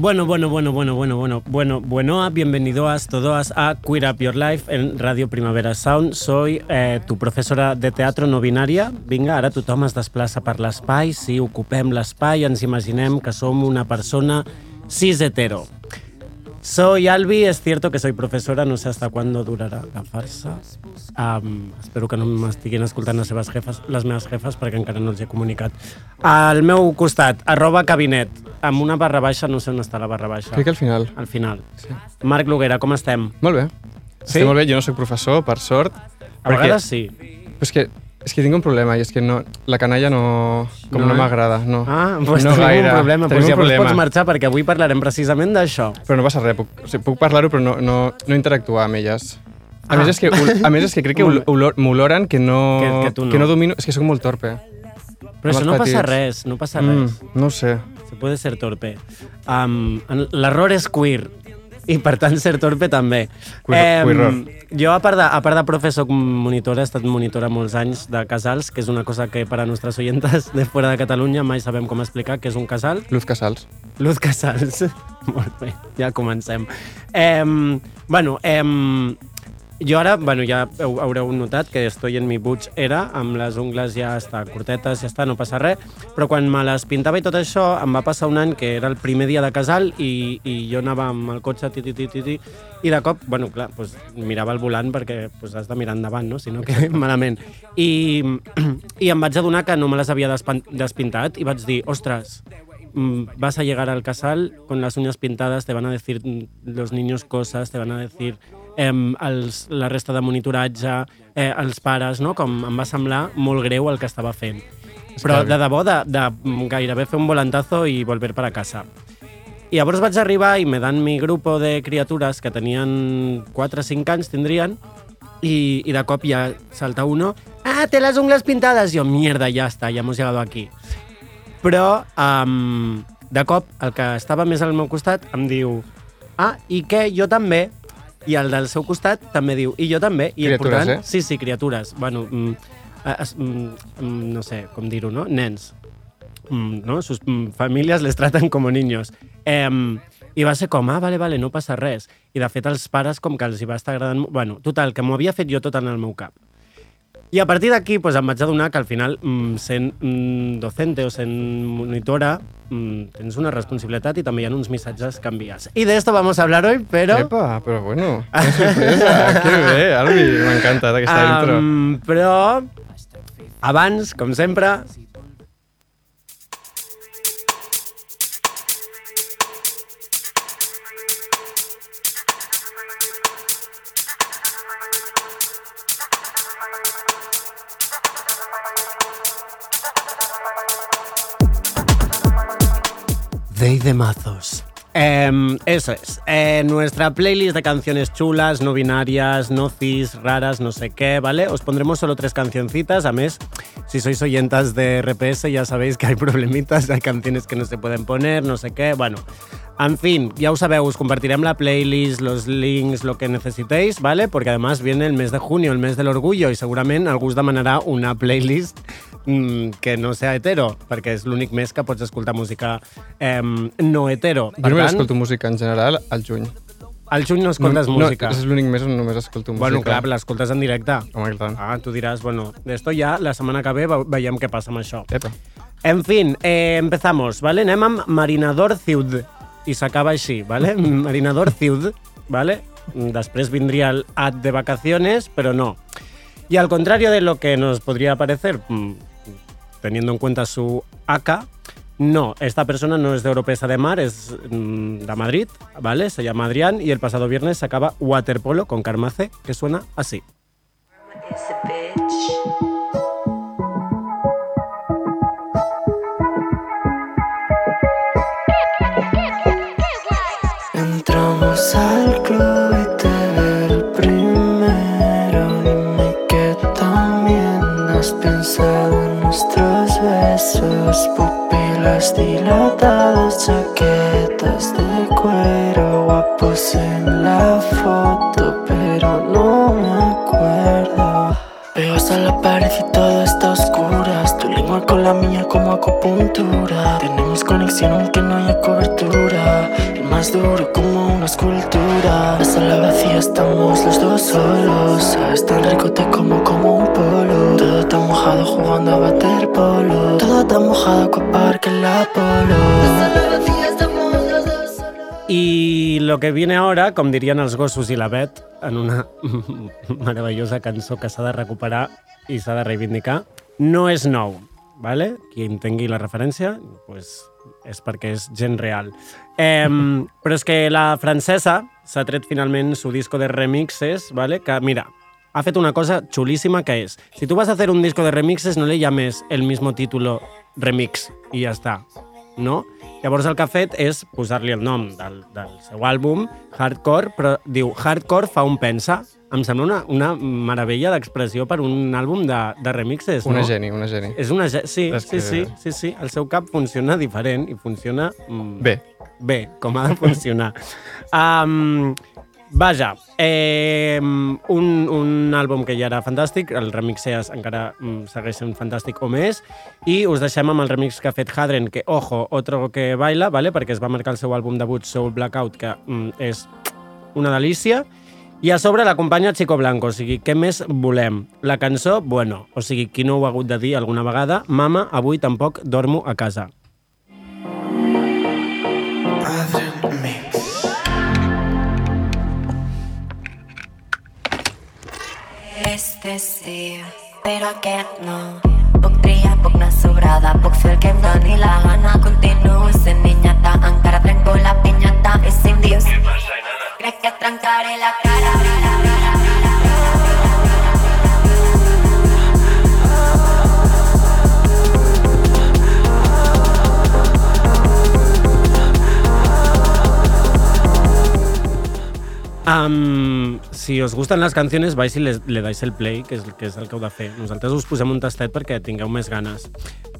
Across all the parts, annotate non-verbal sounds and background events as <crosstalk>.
Bueno, bueno, bueno, bueno, bueno, bueno, bueno, bueno, bienvenidos todos a Queer Up Your Life en Radio Primavera Sound. Soy eh, tu professora de teatre no binària. Vinga, ara tothom es desplaça per l'espai. Si ocupem l'espai, ens imaginem que som una persona cis hetero. Soy Albi, es cierto que soy profesora, no sé hasta cuándo durarà la farsa. Um, espero que no m'estiguin escoltant les, seves jefes, les meves jefes perquè encara no els he comunicat. Al meu costat, arroba cabinet, amb una barra baixa, no sé on està la barra baixa. Crec que al final. Al final. Sí. Marc Loguera, com estem? Molt bé. Sí? Estic molt bé, jo no sóc professor, per sort. A vegades sí. Però és que, és que tinc un problema, i és que no, la canalla no, com No, no, eh? m'agrada. No, Ah, doncs no tenim gaire. un problema. Tenim Doncs un problema. pots marxar perquè avui parlarem precisament d'això. Però no passa res, puc, o sigui, puc parlar-ho però no, no, no interactuar amb elles. A, Ah. més, és que, a més, és que crec que olor- m'oloren que no, Que- que no. que no domino... És que sóc molt torpe. Però això no passa petits. res, no passa res. Mm, no sé. Se puede ser torpe. Um, L'error és queer i per tant ser torpe també. Queer- queerror. jo, a part, de, a part de profe, soc monitora, he estat monitora molts anys de casals, que és una cosa que per a nostres oyentes de fora de Catalunya mai sabem com explicar, que és un casal. Luz Casals. Luz Casals. <laughs> Molt bé, ja comencem. Eh, bueno, eh, jo ara, bueno, ja haureu notat que estoy en mi butch era, amb les ungles ja està cortetes, ja està, no passa res, però quan me les pintava i tot això, em va passar un any que era el primer dia de casal i, i jo anava amb el cotxe ti, ti, ti, ti, ti, i de cop, bueno, clar, doncs mirava el volant perquè doncs, has de mirar endavant, no? si no que malament. I, I em vaig adonar que no me les havia despintat i vaig dir, ostres, mm, vas a llegar al casal con las uñas pintadas, te van a decir los niños cosas, te van a decir eh, els, la resta de monitoratge, eh, els pares, no? com em va semblar molt greu el que estava fent. Però de debò, de, de gairebé fer un volantazo i volver para casa. I llavors vaig arribar i me dan mi grupo de criatures que tenien 4 o 5 anys, tindrien, y, y de cop ya salta uno, ah, te las ungles pintadas. Yo, mierda, ya está, ya hemos llegado aquí. Però, um, de cop, el que estava més al meu costat em diu ah, i què? Jo també. I el del seu costat també diu i jo també. I Criatures, per tant, eh? Sí, sí, criatures. Bueno, mm, es, mm, mm, no sé com dir-ho, no? Nens. Mm, no? Sus mm, famílies les traten com niños. Eh, I va ser com, ah, vale, vale, no passa res. I de fet els pares com que els hi va estar agradant... Bueno, total, que m'ho havia fet jo tot en el meu cap. I a partir d'aquí pues, em vaig adonar que al final, mm, sent mm, docente o sent monitora, mm, tens una responsabilitat i també hi ha uns missatges que envies. I de esto vamos a hablar hoy, pero... Epa, però bueno, <laughs> qué sorpresa. que bé, Albi, m'ha encantat aquesta intro. Am, però abans, com sempre, Day de mazos. Em, eso es. Eh, nuestra playlist de canciones chulas, no binarias, no cis, raras, no sé qué, ¿vale? Os pondremos solo tres cancioncitas. A mes, si sois oyentas de RPS, ya sabéis que hay problemitas, hay canciones que no se pueden poner, no sé qué. Bueno, en fin, ya os sabeu, os compartirem la playlist, los links, lo que necesitéis, ¿vale? Porque además viene el mes de junio, el mes del orgullo, y seguramente algú us demanarà una playlist mm, que no sea hetero, perquè és l'únic mes que pots escoltar música eh, no hetero. Jo només escolto música en general al juny. al juny no escoltes no, música. No, és l'únic mes on només escolto música. Bueno, clar, l'escoltes en directe. Home, tant. Ah, tu diràs, bueno, d'esto ja la setmana que ve ve- veiem què passa amb això. Epa. En fin, eh, empezamos, ¿vale? Anem amb Marinador Ciud. I s'acaba així, ¿vale? <laughs> Marinador Ciud, ¿vale? Després vindria el ad de vacaciones, pero no. Y al contrario de lo que nos podría parecer, mm, teniendo en cuenta su AK, no, esta persona no es de Oropesa de Mar, es mm, de Madrid, ¿vale? Se llama Adrián y el pasado viernes sacaba Waterpolo con Carmace, que suena así. Reglas dilatadas, chaquetas de cuero, guapos en la foto, pero no me acuerdo. Pegas a la pared y todo está a oscuras. Tu lengua con la mía como acupuntura. Tenemos conexión aunque no haya cobertura. Más duro como una escultura. La sala vacía estamos los dos solos. Sabes tan rico te como como un polo. Todo tan mojado jugando a waterpolo. Todo tan mojado copar que la polo. Y lo que viene ahora, com dirien els gossos i la Bet, en una <laughs> meravellosa cançó que s'ha de recuperar i s'ha de reivindicar, no és nou, ¿vale? Qui entengui la referència, pues, és perquè és gent real. Eh, però és que la francesa s'ha tret finalment su disco de remixes, ¿vale? que mira, ha fet una cosa chulísima que és, si tu vas a hacer un disco de remixes, no le llames el mismo título remix i ja està, no? Llavors el que ha fet és posar-li el nom del, del seu àlbum, Hardcore, però diu Hardcore fa un pensa. Em sembla una, una meravella d'expressió per un àlbum de, de remixes, Una no? geni, una geni. És una... ge- Sí, sí, que- sí, sí, sí. El seu cap funciona diferent i funciona... mm, Bé, bé, com ha de funcionar. <laughs> um, vaja, eh, un, un àlbum que ja era fantàstic, el remixees encara mm, segueix sent fantàstic o més, i us deixem amb el remix que ha fet Hadren, que, ojo, otro que baila, vale? perquè es va marcar el seu àlbum debut Soul Blackout, que mm, és una delícia, i a sobre l'acompanya Chico Blanco, o sigui, què més volem? La cançó, bueno, o sigui, qui no ho ha hagut de dir alguna vegada, mama, avui tampoc dormo a casa. Este sí, però aquest no. Puc triar, puc anar sobrada, puc fer el que em doni la gana. Continuo sent niñata, encara trenco la pinyata i sin Dios. Crec que et trencaré la cara. Si us gusten les canciones, vais i les, le dais el play, que és, que és el que heu de fer. Nosaltres us posem un tastet perquè tingueu més ganes.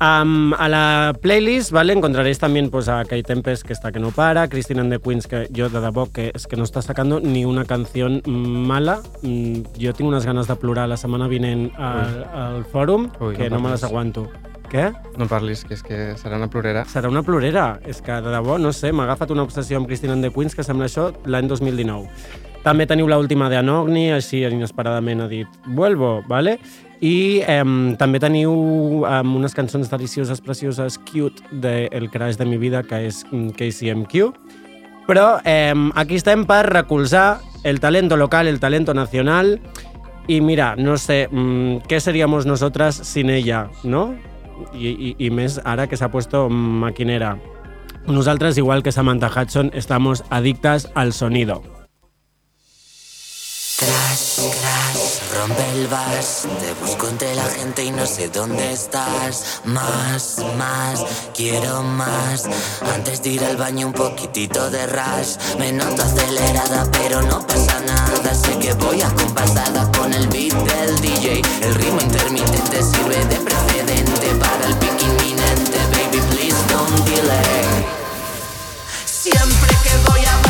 Um, a la playlist vale, encontraréis también pues, a Kay Tempest, que está que no para, Christine and the Queens, que yo de debò que es que no está sacando ni una canción mala. Mm, jo tinc unes ganes de plorar la setmana vinent al, al fòrum, Ui, que no no, me les aguanto. Què? no parlis, que és que serà una plorera. Serà una plorera. És que, de debò, no sé, m'ha agafat una obsessió amb Christine and the Queens que sembla això l'any 2019. També teniu l'última de Anogni, així inesperadament ha dit Vuelvo, vale? I eh, també teniu eh, unes cançons delicioses, precioses, cute, de El crash de mi vida, que és mm, KCMQ. Però eh, aquí estem per recolzar el talento local, el talento nacional, y mira, no sé, mm, ¿qué seríamos nosotras sin ella, no? I, i, i més ara que s'ha puesto maquinera. Nosaltres, igual que Samantha Hudson, estamos adictas al sonido. Crash, crash, rompe el vas. Te busco entre la gente y no sé dónde estás. Más, más, quiero más. Antes de ir al baño, un poquitito de rush. Me noto acelerada, pero no pasa nada. Sé que voy acompasada con el beat del DJ. El ritmo intermitente sirve de precedente para el pick inminente. Baby, please don't delay. Siempre que voy a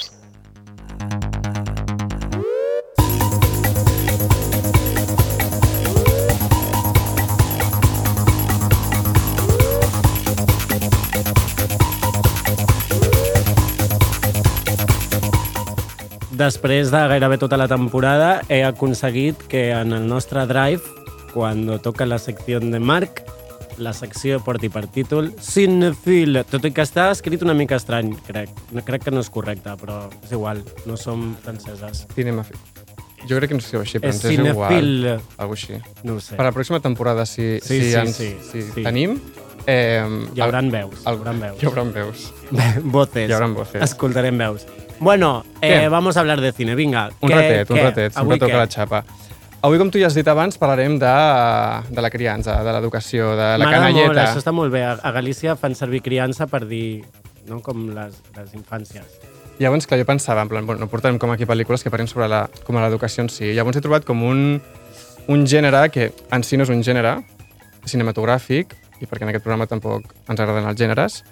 Després de gairebé tota la temporada, he aconseguit que en el nostre drive, quan toca la secció de Marc, la secció porti per títol Cinefil, tot i que està escrit una mica estrany, crec. No, crec que no és correcte, però és igual, no som franceses. Cinema... Jo crec que no sé si ho així, però És igual. Algo així. No sé. Per la pròxima temporada, si, Sí, si, sí, ens, sí, si sí. tenim... Eh, Hi haurà veus, hi el, haurà veus. Hi haurà veus. <laughs> voces. Hi hauran voces. Escoltarem veus. Bueno, eh, vamos a hablar de cine, vinga. Un què- ratet, un què? ratet. Sempre Avui toca què? la xapa. avui, com tu ja has dit abans, parlarem de, de la criança, de l'educació, de la M'agrada canalleta. Molt, això està molt bé. A, a Galícia fan servir criança per dir no? com les, les infàncies. Llavors, clar, jo pensava, en plan, bueno, no portarem com aquí pel·lícules que parlin sobre la, com a l'educació en si. Llavors he trobat com un, un gènere que en si no és un gènere cinematogràfic, i perquè en aquest programa tampoc ens agraden els gèneres,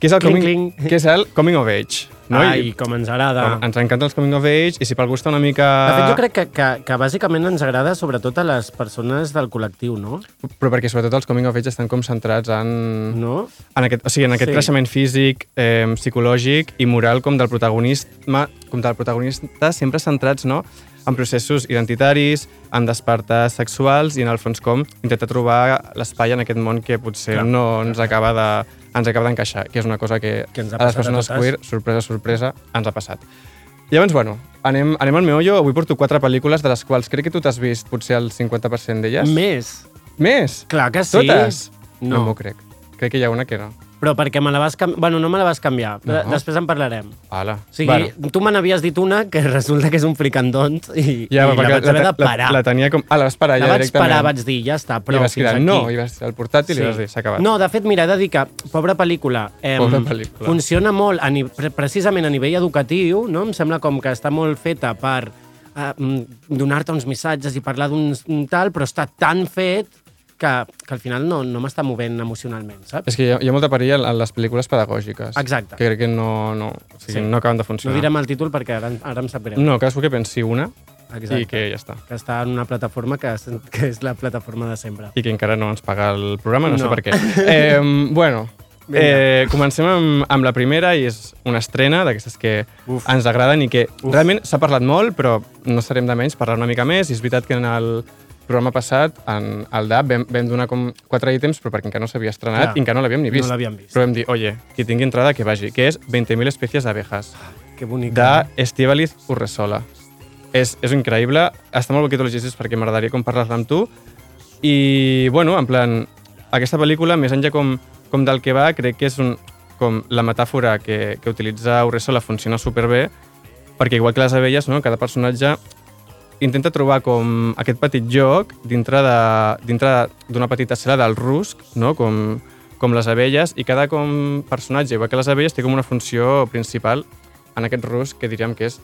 que és el, Cling, coming, cling. que és el coming of age. No? Ai, I, com ens agrada. com, ens encanten els coming of age, i si per algú està una mica... De fet, jo crec que, que, que bàsicament ens agrada sobretot a les persones del col·lectiu, no? Però perquè sobretot els coming of age estan com centrats en... No? en aquest, o sigui, en aquest Sí. creixement físic, eh, psicològic i moral com del protagonista, com del protagonista sempre centrats no? en processos identitaris, en despertes sexuals i en el fons com intentar trobar l'espai en aquest món que potser. Clar. no ens acaba de ens acaba d'encaixar, que és una cosa que, Que ens ha a les a persones totes. queer, sorpresa, sorpresa, ens ha passat. Llavors, bueno, anem, anem al meollo. Avui porto quatre pel·lícules, de les quals crec que tu t'has vist potser el 50% d'elles. Més. Més? Clar que sí. Totes? No. No m'ho crec. Crec que hi ha una que no. Però perquè me la vas canviar... Bueno, no me la vas canviar. No. Després en parlarem. Ala. O sigui, bueno. tu me n'havies dit una que <laughs> resulta que és un fricandons i, Ja, i la vaig haver de parar. La, la tenia com... Ah, la vas parar la ja vaig directament. parar, vaig dir, ja està, I però vas fins cridar, aquí. no, i vas al portàtil i vas dir, s'ha acabat. No, de fet, mira, he de dir que, pobra pel·lícula, eh, Pobra pel·lícula. funciona molt, a ni, pre precisament a nivell educatiu, no? em sembla com que està molt feta per eh, donar-te uns missatges i parlar d'un un tal, però està tan fet que, que al final no, no m'està movent emocionalment, saps? És que hi ha, hi ha molta perill en, les pel·lícules pedagògiques. Exacte. Que crec que no, no, o sigui, Sí. no acaben de No funcionar. direm el títol perquè ara, ara em sap greu. No, cadascú que pensi una Exacte. i que ja està. Que està en una plataforma que, que és la plataforma de sempre. I que encara no ens paga el programa, no, No. sé per què. <laughs> Eh, bueno, Vinga. eh, comencem amb, amb la primera i és una estrena d'aquestes que Uf. ens agraden i que realment s'ha parlat molt, però no serem de menys parlar una mica més. I és veritat que en el programa passat, en el DAP, vam, vam donar com quatre ítems, però perquè encara no s'havia estrenat Clar. i encara no l'havíem ni No vist. l'havíem vist. Però vam dir, oye, qui tingui entrada que vagi, que és 20.000 espècies d'abejas, Que bonic. de Estíbaliz Urresola. És, és increïble, està molt bé que tu legissis perquè m'agradaria com parlar amb tu. I, bueno, en plan, aquesta pel·lícula, més enllà com, com del que va, crec que és un, com la metàfora que, que utilitza Urresola funciona superbé, perquè igual que les abelles, no, cada personatge intenta trobar com aquest petit joc dintre d'una petita cel·la del rusc, no? com, com les abelles, i cada com personatge, igual que les abelles, té com una funció principal en aquest rusc que diríem que és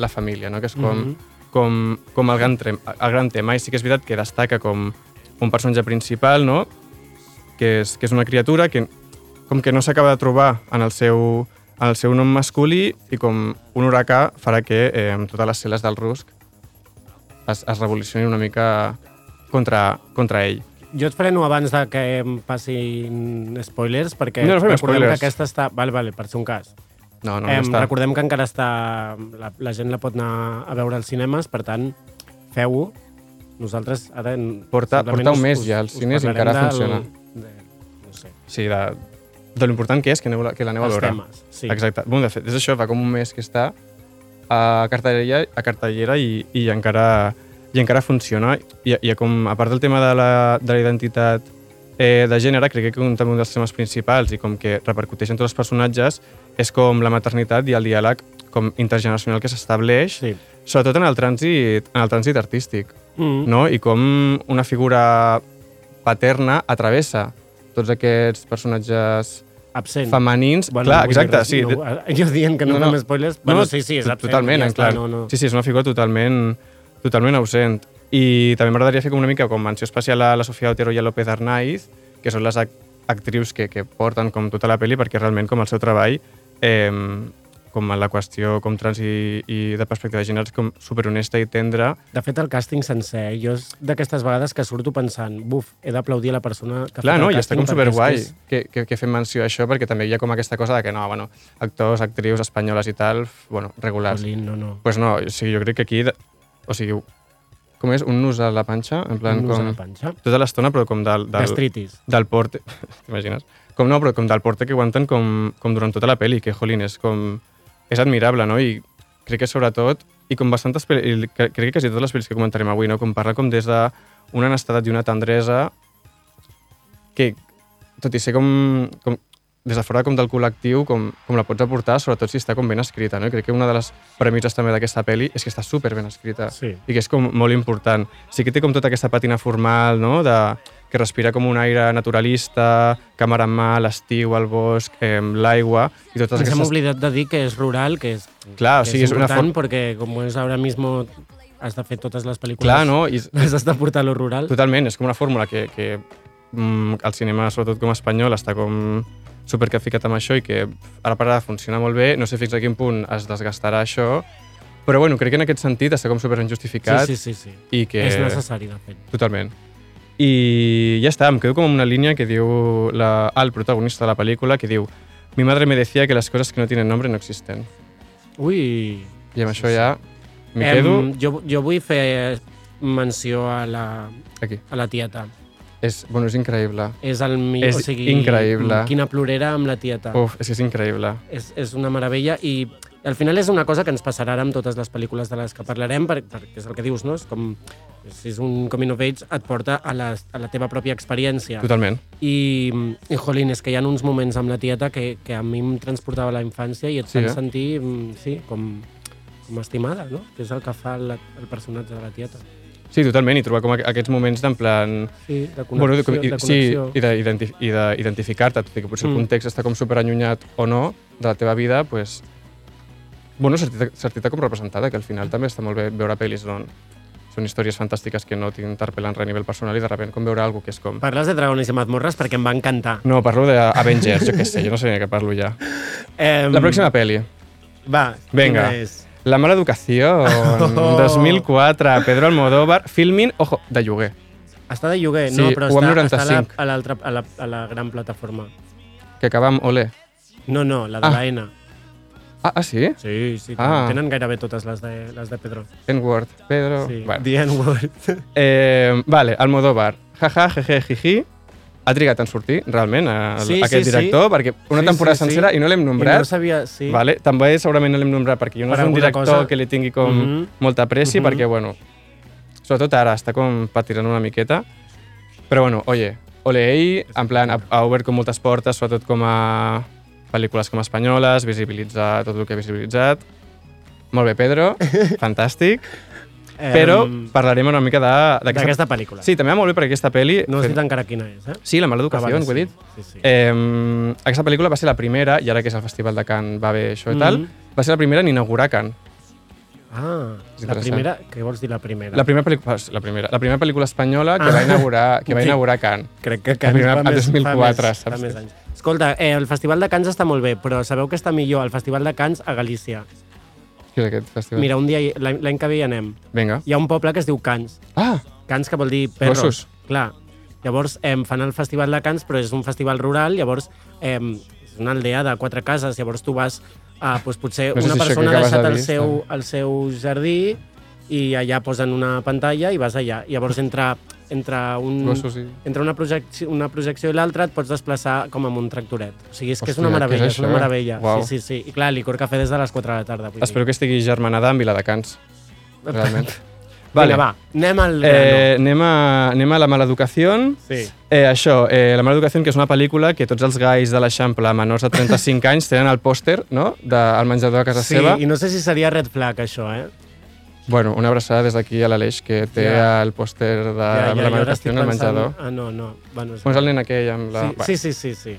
la família, no? que és com, mm. -hmm. com, com el, gran trem, el gran tema. I sí que és veritat que destaca com un personatge principal, no? que, és, que és una criatura que com que no s'acaba de trobar en el seu, en el seu nom masculí i com un huracà farà que eh, totes les cel·les del rusc es, es revolucioni una mica contra, contra ell. Jo et freno abans de que em passin spoilers, perquè No, no recordem spoilers. que aquesta està... Vale, vale, per ser un cas. No, no, em, ja està. recordem que encara està... La, la gent la pot anar a veure als cinemes, per tant, feu-ho. Nosaltres ara... Porta- porta un mes ja als cines i parlarem encara del- funciona. De, no sé, Sí, de, de l'important que és que, aneu, que l'aneu a els veure. temes. Sí. Exacte. Bueno, de fet, és això, fa com un mes que està a cartellera, a cartellera i, i encara i encara funciona. I, i com, a part del tema de la, de la identitat eh, de gènere, crec que un, també un dels temes principals i com que repercuteix en tots els personatges és com la maternitat i el diàleg com intergeneracional que s'estableix, Sí. sobretot en el trànsit, en el trànsit artístic, Mm. no? I com una figura paterna atravessa tots aquests personatges Absent. femenins. Bueno, Clar, no dir exacte, res, sí. No, jo dient que no, no fem spoilers, bueno, sí, sí, és absent. Totalment, ja clar. No, no. Sí, sí, és una figura totalment, totalment ausent. I també m'agradaria fer com una mica com menció especial a la Sofia Otero i a López Arnaiz, que són les ac actrius que, que porten com tota la pel·li, perquè realment com el seu treball, eh, com en la qüestió com trans i, i de perspectiva de gènere, com superhonesta i tendra. De fet, el càsting sencer, jo és d'aquestes vegades que surto pensant, buf, he d'aplaudir a la persona que Clar, fet no? el I està càsting com perquè és superguai que és- que, que, que fem menció a això, perquè també hi ha com aquesta cosa de que no, bueno, actors, actrius espanyoles i tal, bueno, regulars. Jolín, no, no. pues no, o sigui, jo crec que aquí, o sigui, com és, un nus a la panxa, en plan Un nus a com... la panxa. Tota l'estona, però com del, del, Gastritis. del porte... <laughs> T'imagines? Com no, però com del porte que aguanten com, com durant tota la pel·li, que, jolín, és com... És admirable, no? I crec que sobretot, i com bastantes pel·lis, crec que quasi totes les pel·lis que comentarem avui, no? Com parla com des d'una honestedat i una tendresa que, tot i ser com, com des de fora com del col·lectiu, com, com la pots aportar, sobretot si està com ben escrita, no? I crec que una de les premisses també d'aquesta pel·li és que està super ben escrita Sí. i que és com molt important. Sí que té com tota aquesta patina formal, no?, de, que respira com un aire naturalista, càmera en mà, l'estiu, el bosc, eh, l'aigua, i totes Ens hem aquestes... oblidat de dir que és rural, que és, Clar, o que sigui, és una important forma... perquè com és ara mismo has de fer totes les pel·lícules. Clar, no? I, Has de portar lo rural. Totalment, és com una fórmula que, que mm, el cinema, sobretot com espanyol, està com supercaficat amb això i que ara per ara funciona molt bé. No sé fins a quin punt es desgastarà això, però bueno, crec que en aquest sentit està com super ben justificat Sí, sí, sí, sí. i que... És necessari, de fet. Totalment. I ja està, em quedo com una línia que diu la, el protagonista de la pel·lícula, que diu Mi madre me decía que las cosas que no tienen nombre no existen. Ui... I amb això ja m'hi Em, quedo jo, jo vull fer menció a la, aquí. a la tieta. És, bueno, és increïble. És el mi... És o sigui, increïble. Quina plorera amb la tieta. Uf, és que és increïble. És, és una meravella i al final és una cosa que ens passarà ara amb totes les pel·lícules de les que parlarem, per, perquè és el que dius, no? És com, si és un coming of age, et porta a la, a la teva pròpia experiència. Totalment. I, i jolín, és que hi ha uns moments amb la tieta que, que a mi em transportava a la infància i et Sí, fan eh? sentir, mm, sí, com, com estimada, no? Que és el que fa el, el personatge de la tieta. Sí, totalment, i trobar com aqu- aquests moments d'en plan... Sí, de Bueno, de, connexió. i, de sí, connexió. d'identi- i d'identificar-te, tot i que potser el Mm. context està com superallunyat o no de la teva vida, pues, bueno, sentir-te sentir com representada, que al final també està molt bé veure pel·lis on són històries fantàstiques que no t'interpel·len res a nivell personal i de repente com veure alguna que és com... Parles de Dragones i Mazmorres perquè em va encantar. No, parlo d'Avengers, jo què sé, jo no sé ni de què parlo ja. Eh, La pròxima pel·li, Va, Venga. és? La mala educació, 2004, Pedro Almodóvar, filming, ojo, de lloguer. Està de lloguer, Sí, no, però està, està a, la, 95. a, a, la, a la gran plataforma. Que acaba amb Olé. No, no, la de Ah. la N. Ah, ah sí? Sí, sí, Ah. tenen gairebé totes les de, les de Pedro. N-word, Pedro... Sí, Bueno. The N-word. <laughs> Eh, vale, Almodóvar. Jaja, jeje, jiji. Ha trigat en sortir, realment, a, Sí, aquest sí, sí. director, perquè una Sí, temporada sí, sí. sencera i no l'hem I nombrat. no sabia... Sí. Vale, també segurament no l'hem nombrat perquè jo no Per és un director cosa. que li tingui com Mhm. molta pressi, Mhm. perquè, bueno, sobretot ara està com patirant una miqueta. Però, bueno, oye, ole ell, en plan, ha, ha obert com moltes portes, sobretot com a pel·lícules com espanyoles, visibilitzar tot el que ha visibilitzat. Molt bé, Pedro, <laughs> fantàstic. Però parlarem una mica de- d'aquesta... Pel·lícula. Sí, també va molt bé perquè aquesta pel·li... No has dit encara quina és, eh? Sí, La mala Ah, vale, ho he dit. Sí, sí. Eh, aquesta pel·lícula va ser la primera, i ara que és el Festival de Cannes va bé això i tal, Mhm. va ser la primera en inaugurar Cannes. Ah, És la primera... Què vols dir, la primera? La primera pel·lícula, la primera, la primera pel·lícula espanyola que va inaugurar, que va <laughs> inaugurar Cannes. Crec que Cannes primera- fa més, 2004, fa més, saps? fa més anys. Escolta, eh, el Festival de Cannes està molt bé, però sabeu que està millor el Festival de Cannes a Galícia. Què és aquest festival? Mira, un dia, l'any que ve hi anem. Vinga. Hi ha un poble que es diu Cans. Ah, Cans que vol dir perros. Gossos. Clar. Llavors, eh, fan el Festival de Cans, però és un festival rural, llavors eh, és una aldea de quatre cases, llavors tu vas a, doncs, potser No sé una si persona ha deixat de el dir seu, el seu jardí i allà posen una pantalla i vas allà. I llavors entre, entre, un, gossos i... entre una, projecció, una projecció i l'altra et pots desplaçar com amb un tractoret. O sigui, és que és Hòstia, una què és meravella, és, una això? meravella. Uau. Sí, sí, sí. I clar, licor cafè des de les 4 de la tarda. Vull Espero que estigui germanada amb Viladecans, dir. <laughs> realment. Vale. Vinga, va, anem al. Eh, anem, a, anem a La mala educació. Sí. Eh, això, eh, La mala educació, que és una pel·lícula que tots els gais de l'Eixample menors de 35 anys tenen el pòster no? del menjador a casa Sí, seva. i no sé si seria red flag, això, eh? Bueno, una abraçada des d'aquí a l'Aleix, que té Ja. el pòster de ja, ja, La jo mala ara estic educació en el menjador. Ah, no, no. Bueno, és... Com és el nen aquell amb la... sí, sí, sí, sí, sí.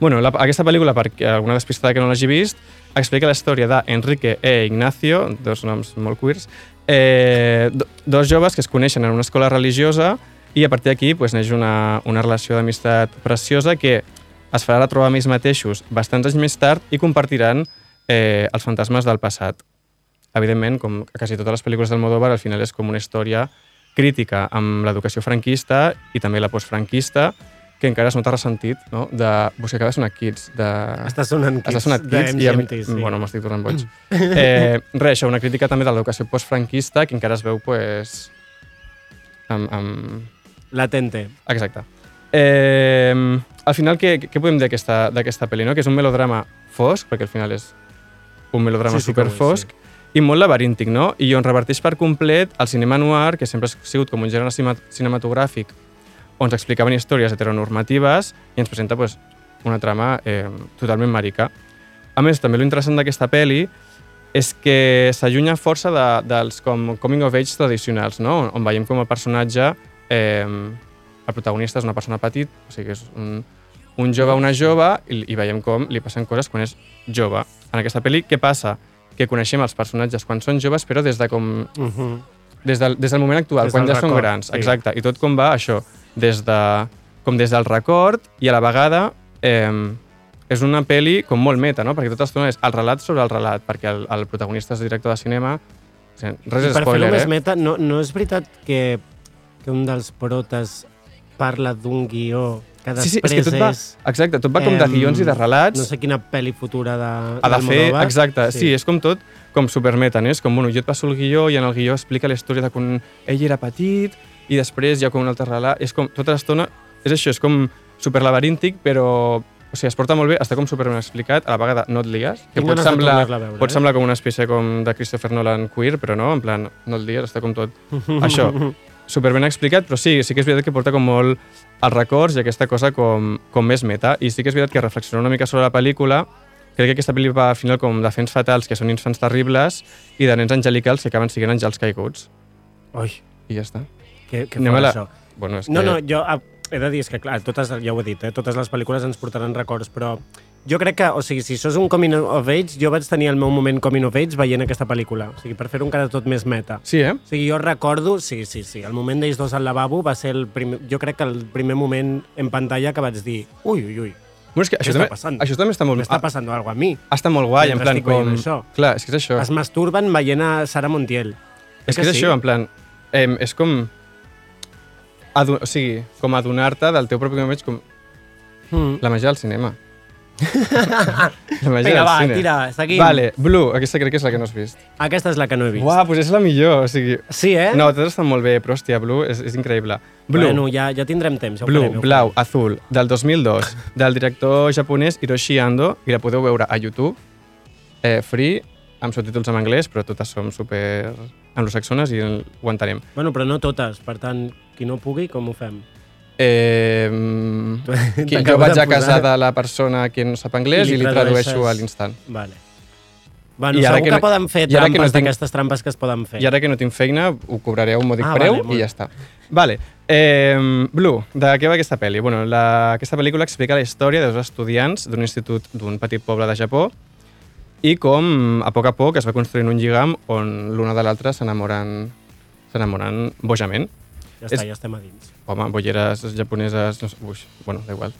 Bueno, la, aquesta pel·lícula, perquè alguna despistada que no l'hagi vist, explica la història d'Enrique e Ignacio, dos noms molt queers, eh, do, dos joves que es coneixen en una escola religiosa i a partir d'aquí pues, neix una, una relació d'amistat preciosa que es farà trobar amb ells mateixos bastants anys més tard i compartiran eh, els fantasmes del passat. Evidentment, com a quasi totes les pel·lícules del Modóvar, al final és com una història crítica amb l'educació franquista i també la postfranquista, que encara es nota ressentit, no? De, vos que acabes sonant Kids, de... Està sonant Kids. Està sonant Kids i... MGMT, sí. Bueno, m'estic tornant boig. eh, res, això, una crítica també de l'educació postfranquista que encara es veu, pues, amb, amb... Latente. Exacte. Eh, al final, què, què podem dir d'aquesta pel·li? No? Que és un melodrama fosc, perquè al final és un melodrama Sí, sí que ho super és, fosc, i molt laberíntic, no? I on reverteix per complet el cinema noir, que sempre ha sigut com un gènere cinematogràfic on s'explicaven històries heteronormatives i ens presenta pues, una trama eh, totalment marica. A més, també l'interessant d'aquesta pel·li és que s'allunya força de, dels com coming of age tradicionals, no? on veiem com el personatge, eh, el protagonista és una persona petit, o sigui que és un, un jove o una jove, i, i veiem com li passen coses quan és jove. En aquesta pel·li, què passa? Que coneixem els personatges quan són joves, però des de com Uh -huh. des del, des del moment actual, Des quan ja són record, grans, sí. exacte, i tot com va això, des de, com des del record i a la vegada eh, és una pel·li com molt meta, no? perquè tota l'estona és el relat sobre el relat, perquè el, el protagonista és director de cinema, o sigui, res és per spoiler, fer-ho més eh? meta, no, no és veritat que, que un dels protes parla d'un guió que Sí, sí, és després que tot va, exacte, tot va com de guions i de relats, no sé quina pel·li futura de ha de fer, exacte, sí. sí, és com tot, com supermeta, no? És com, bueno, jo et passo el guió i en el guió explica la història de quan ell era petit i després hi ha com un altre relat, és com, tota l'estona, és això, és com superlaberíntic, però o sigui, es porta molt bé, està com superben explicat, a la vegada no et lies, que pot semblar, veure, pot eh? semblar com una espècie com de Christopher Nolan queer, però no, en plan, no et lies, està com tot això, <laughs> superben explicat, però sí, sí que és veritat que porta com molt els records i aquesta cosa com, com més meta, i sí que és veritat que reflexionar una mica sobre la pel·lícula, crec que aquesta pel·li va al final com de fents fatals, que són infants terribles, i de nens angelicals que acaben sent àngels caiguts. Ui, I ja està. Que, que fort, la- això. Bueno, és No, que... no, jo ah, he de dir, és que clar, totes, ja ho he dit, eh, totes les pel·lícules ens portaran records, però jo crec que, o sigui, si això és un coming of age, jo vaig tenir el meu moment coming of age veient aquesta pel·lícula. O sigui, per fer-ho encara tot més meta. Sí, eh? O sigui, jo recordo, sí, sí, sí, el moment d'ells dos al lavabo va ser el primer, jo crec que el primer moment en pantalla que vaig dir, ui, ui, ui, Bueno, és que això també, passant? això també està molt... m'està passant alguna cosa a mi. Ah, està molt guai, en plan com... això. Clar, és que és això. Es masturben veient a Sara Montiel. és que és sí? això, en plan... Eh, és com... O sigui, com adonar-te del teu propi moment, com Mm. la màgia del cinema. <laughs> la màgia Vinga, del va, cine. tira, seguim. Vale, Blue, aquesta crec que és la que no has vist. Aquesta és la que no he vist. Uau, doncs és la millor, o sigui... Sí, eh? No, totes estan molt bé, però hòstia, Blue és, és increïble. Blue, Bueno, ja, ja tindrem temps. Ja Blue, farem, blau, azul, del 2002, del director japonès Hiroshi Ando, i la podeu veure a YouTube, eh, free, amb subtítols en anglès, però totes som super anglosaxones i ho entenem. Bueno, però no totes. Per tant, qui no pugui, com ho fem? Eh, <laughs> qui, jo vaig a casa de la persona que no sap anglès I i li li, tradueixo tradueixes- a l'instant. Vale. Bueno, I segur que que, no- poden fer que no trampes tinc- d'aquestes trampes que es poden fer. I ara que no tinc feina, ho cobraré a un mòdic Ah, preu vale, molt i ja està. Vale. Eh, Blue, de què va aquesta pel·li? Bueno, la, aquesta pel·lícula explica la història de dos estudiants d'un institut d'un petit poble de Japó i com a poc a poc es va construint un lligam on l'una de l'altra s'enamoren s'enamoren bojament. Ja està, és- ja estem a dins. Home, bolleres japoneses... No sé, ui, bueno, da igual.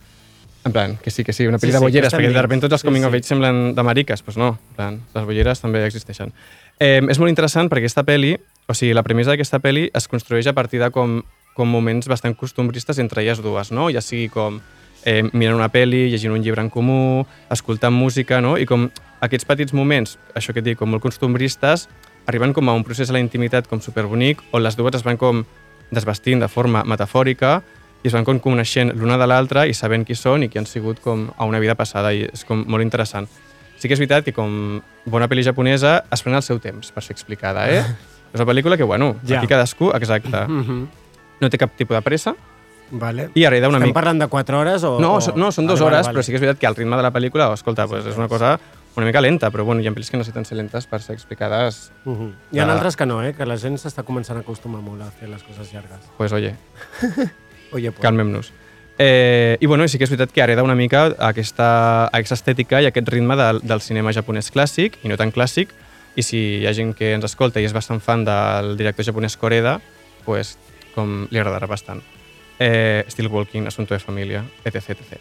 En plan, que sí, que sí, una Sí, pel·li de sí, que bolleres, estem perquè de repente tots els Sí, coming of sí. age semblen de mariques, doncs no, en plan, les bolleres també existeixen. Eh, és molt interessant perquè aquesta pel·li, o sigui, la premissa d'aquesta pel·li es construeix a partir de com, com moments bastant costumbristes entre elles dues, no? Ja sigui com eh, mirant una pel·li, llegint un llibre en comú, escoltant música, no? I com aquests petits moments, això que et dic, com molt costumbristes, arriben com a un procés a la intimitat com superbonic, on les dues es van com desvestint de forma metafòrica i es van com coneixent l'una de l'altra i sabent qui són i qui han sigut com a una vida passada i és com molt interessant. Sí que és veritat que com bona pel·li japonesa es pren el seu temps per ser explicada, eh? <laughs> és una pel·lícula que, bueno, Ja. aquí cadascú, exacte, Mhm. no té cap tipus de pressa Vale. i hereda una Estem mica... parlant de 4 hores o...? No, o... no, són dues Vale, hores, vale, però sí que és veritat que al ritme de la pel·lícula, escolta, pues, és una cosa una mica lenta, però bueno, hi ha pel·lis que no necessiten ser lentes per ser explicades, Mhm. Hi ha de- altres que no, eh? Que la gent s'està començant a acostumar molt a fer les coses llargues. pues oye, <laughs> Oye, pues. calmem-nos. Eh, I bueno, sí que és veritat que hereda una mica aquesta, aquesta estètica i aquest ritme del, del cinema japonès clàssic, i no tan clàssic, i si hi ha gent que ens escolta i és bastant fan del director japonès Koreda, pues, com li agradarà bastant. Eh, Still Walking, Asunto de Família, etc. etc.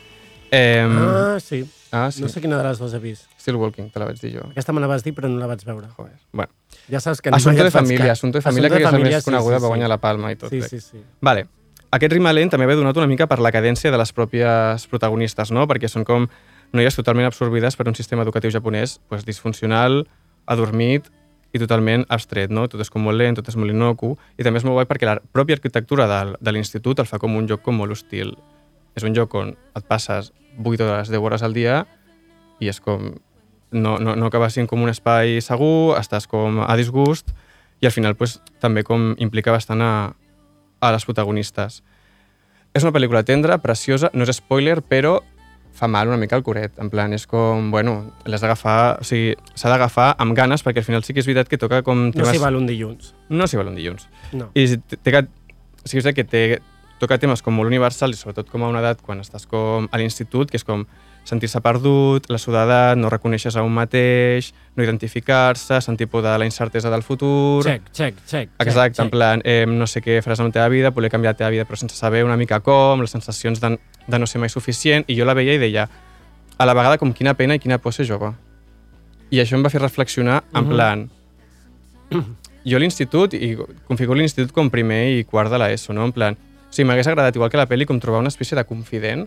Eh, Ah, sí. ah, sí. No sé quina de les dues he vist. Still Walking, te la vaig dir jo. Aquesta me la vas dir, però no la vaig veure. Joder. Bueno, Ja saps que mai de Família. Asunto de Família, que és la més coneguda, sí, va sí, guanyar sí. la Palma i tot. Sí, crec. sí, sí. Vale. Aquest ritme lent també ve donat una mica per la cadència de les pròpies protagonistes, no? perquè són com noies totalment absorbides per un sistema educatiu japonès pues, disfuncional, adormit i totalment abstret. No? Tot és com molt lent, tot és molt inocu, i també és molt guai perquè la pròpia arquitectura del, de l'institut el fa com un lloc com molt hostil. És un lloc on et passes 8 hores, 10 hores al dia i és com... No, no, no acaba sent com un espai segur, estàs com a disgust i al final pues, també com implica bastant a, a les protagonistes. És una pel·lícula tendra, preciosa, no és spoiler, però fa mal una mica el curet. En plan, és com, bueno, l'has d'agafar... O sigui, s'ha d'agafar amb ganes, perquè al final sí que és veritat que toca com No s'hi val un dilluns. No s'hi val un dilluns. No. I té, que, sí que és que té, toca temes com molt universals i sobretot com a una edat quan estàs com a l'institut, que és com sentir-se perdut, la soledat, no reconeixes a un mateix, no identificar-se, sentir por de la incertesa del futur... Check, check, check. Exacte, check, en plan, eh, no sé què faràs amb la teva vida, voler canviar la teva vida, però sense saber una mica com, les sensacions de, de no ser mai suficient, i jo la veia i deia, a la vegada com quina pena i quina por ser jove. I això em va fer reflexionar, en Mhm. plan, jo a l'institut, i configuro l'institut com primer i quart de l'ESO, no? En plan, o sigui, m'hagués agradat, igual que la pel·li, com trobar una espècie de confident,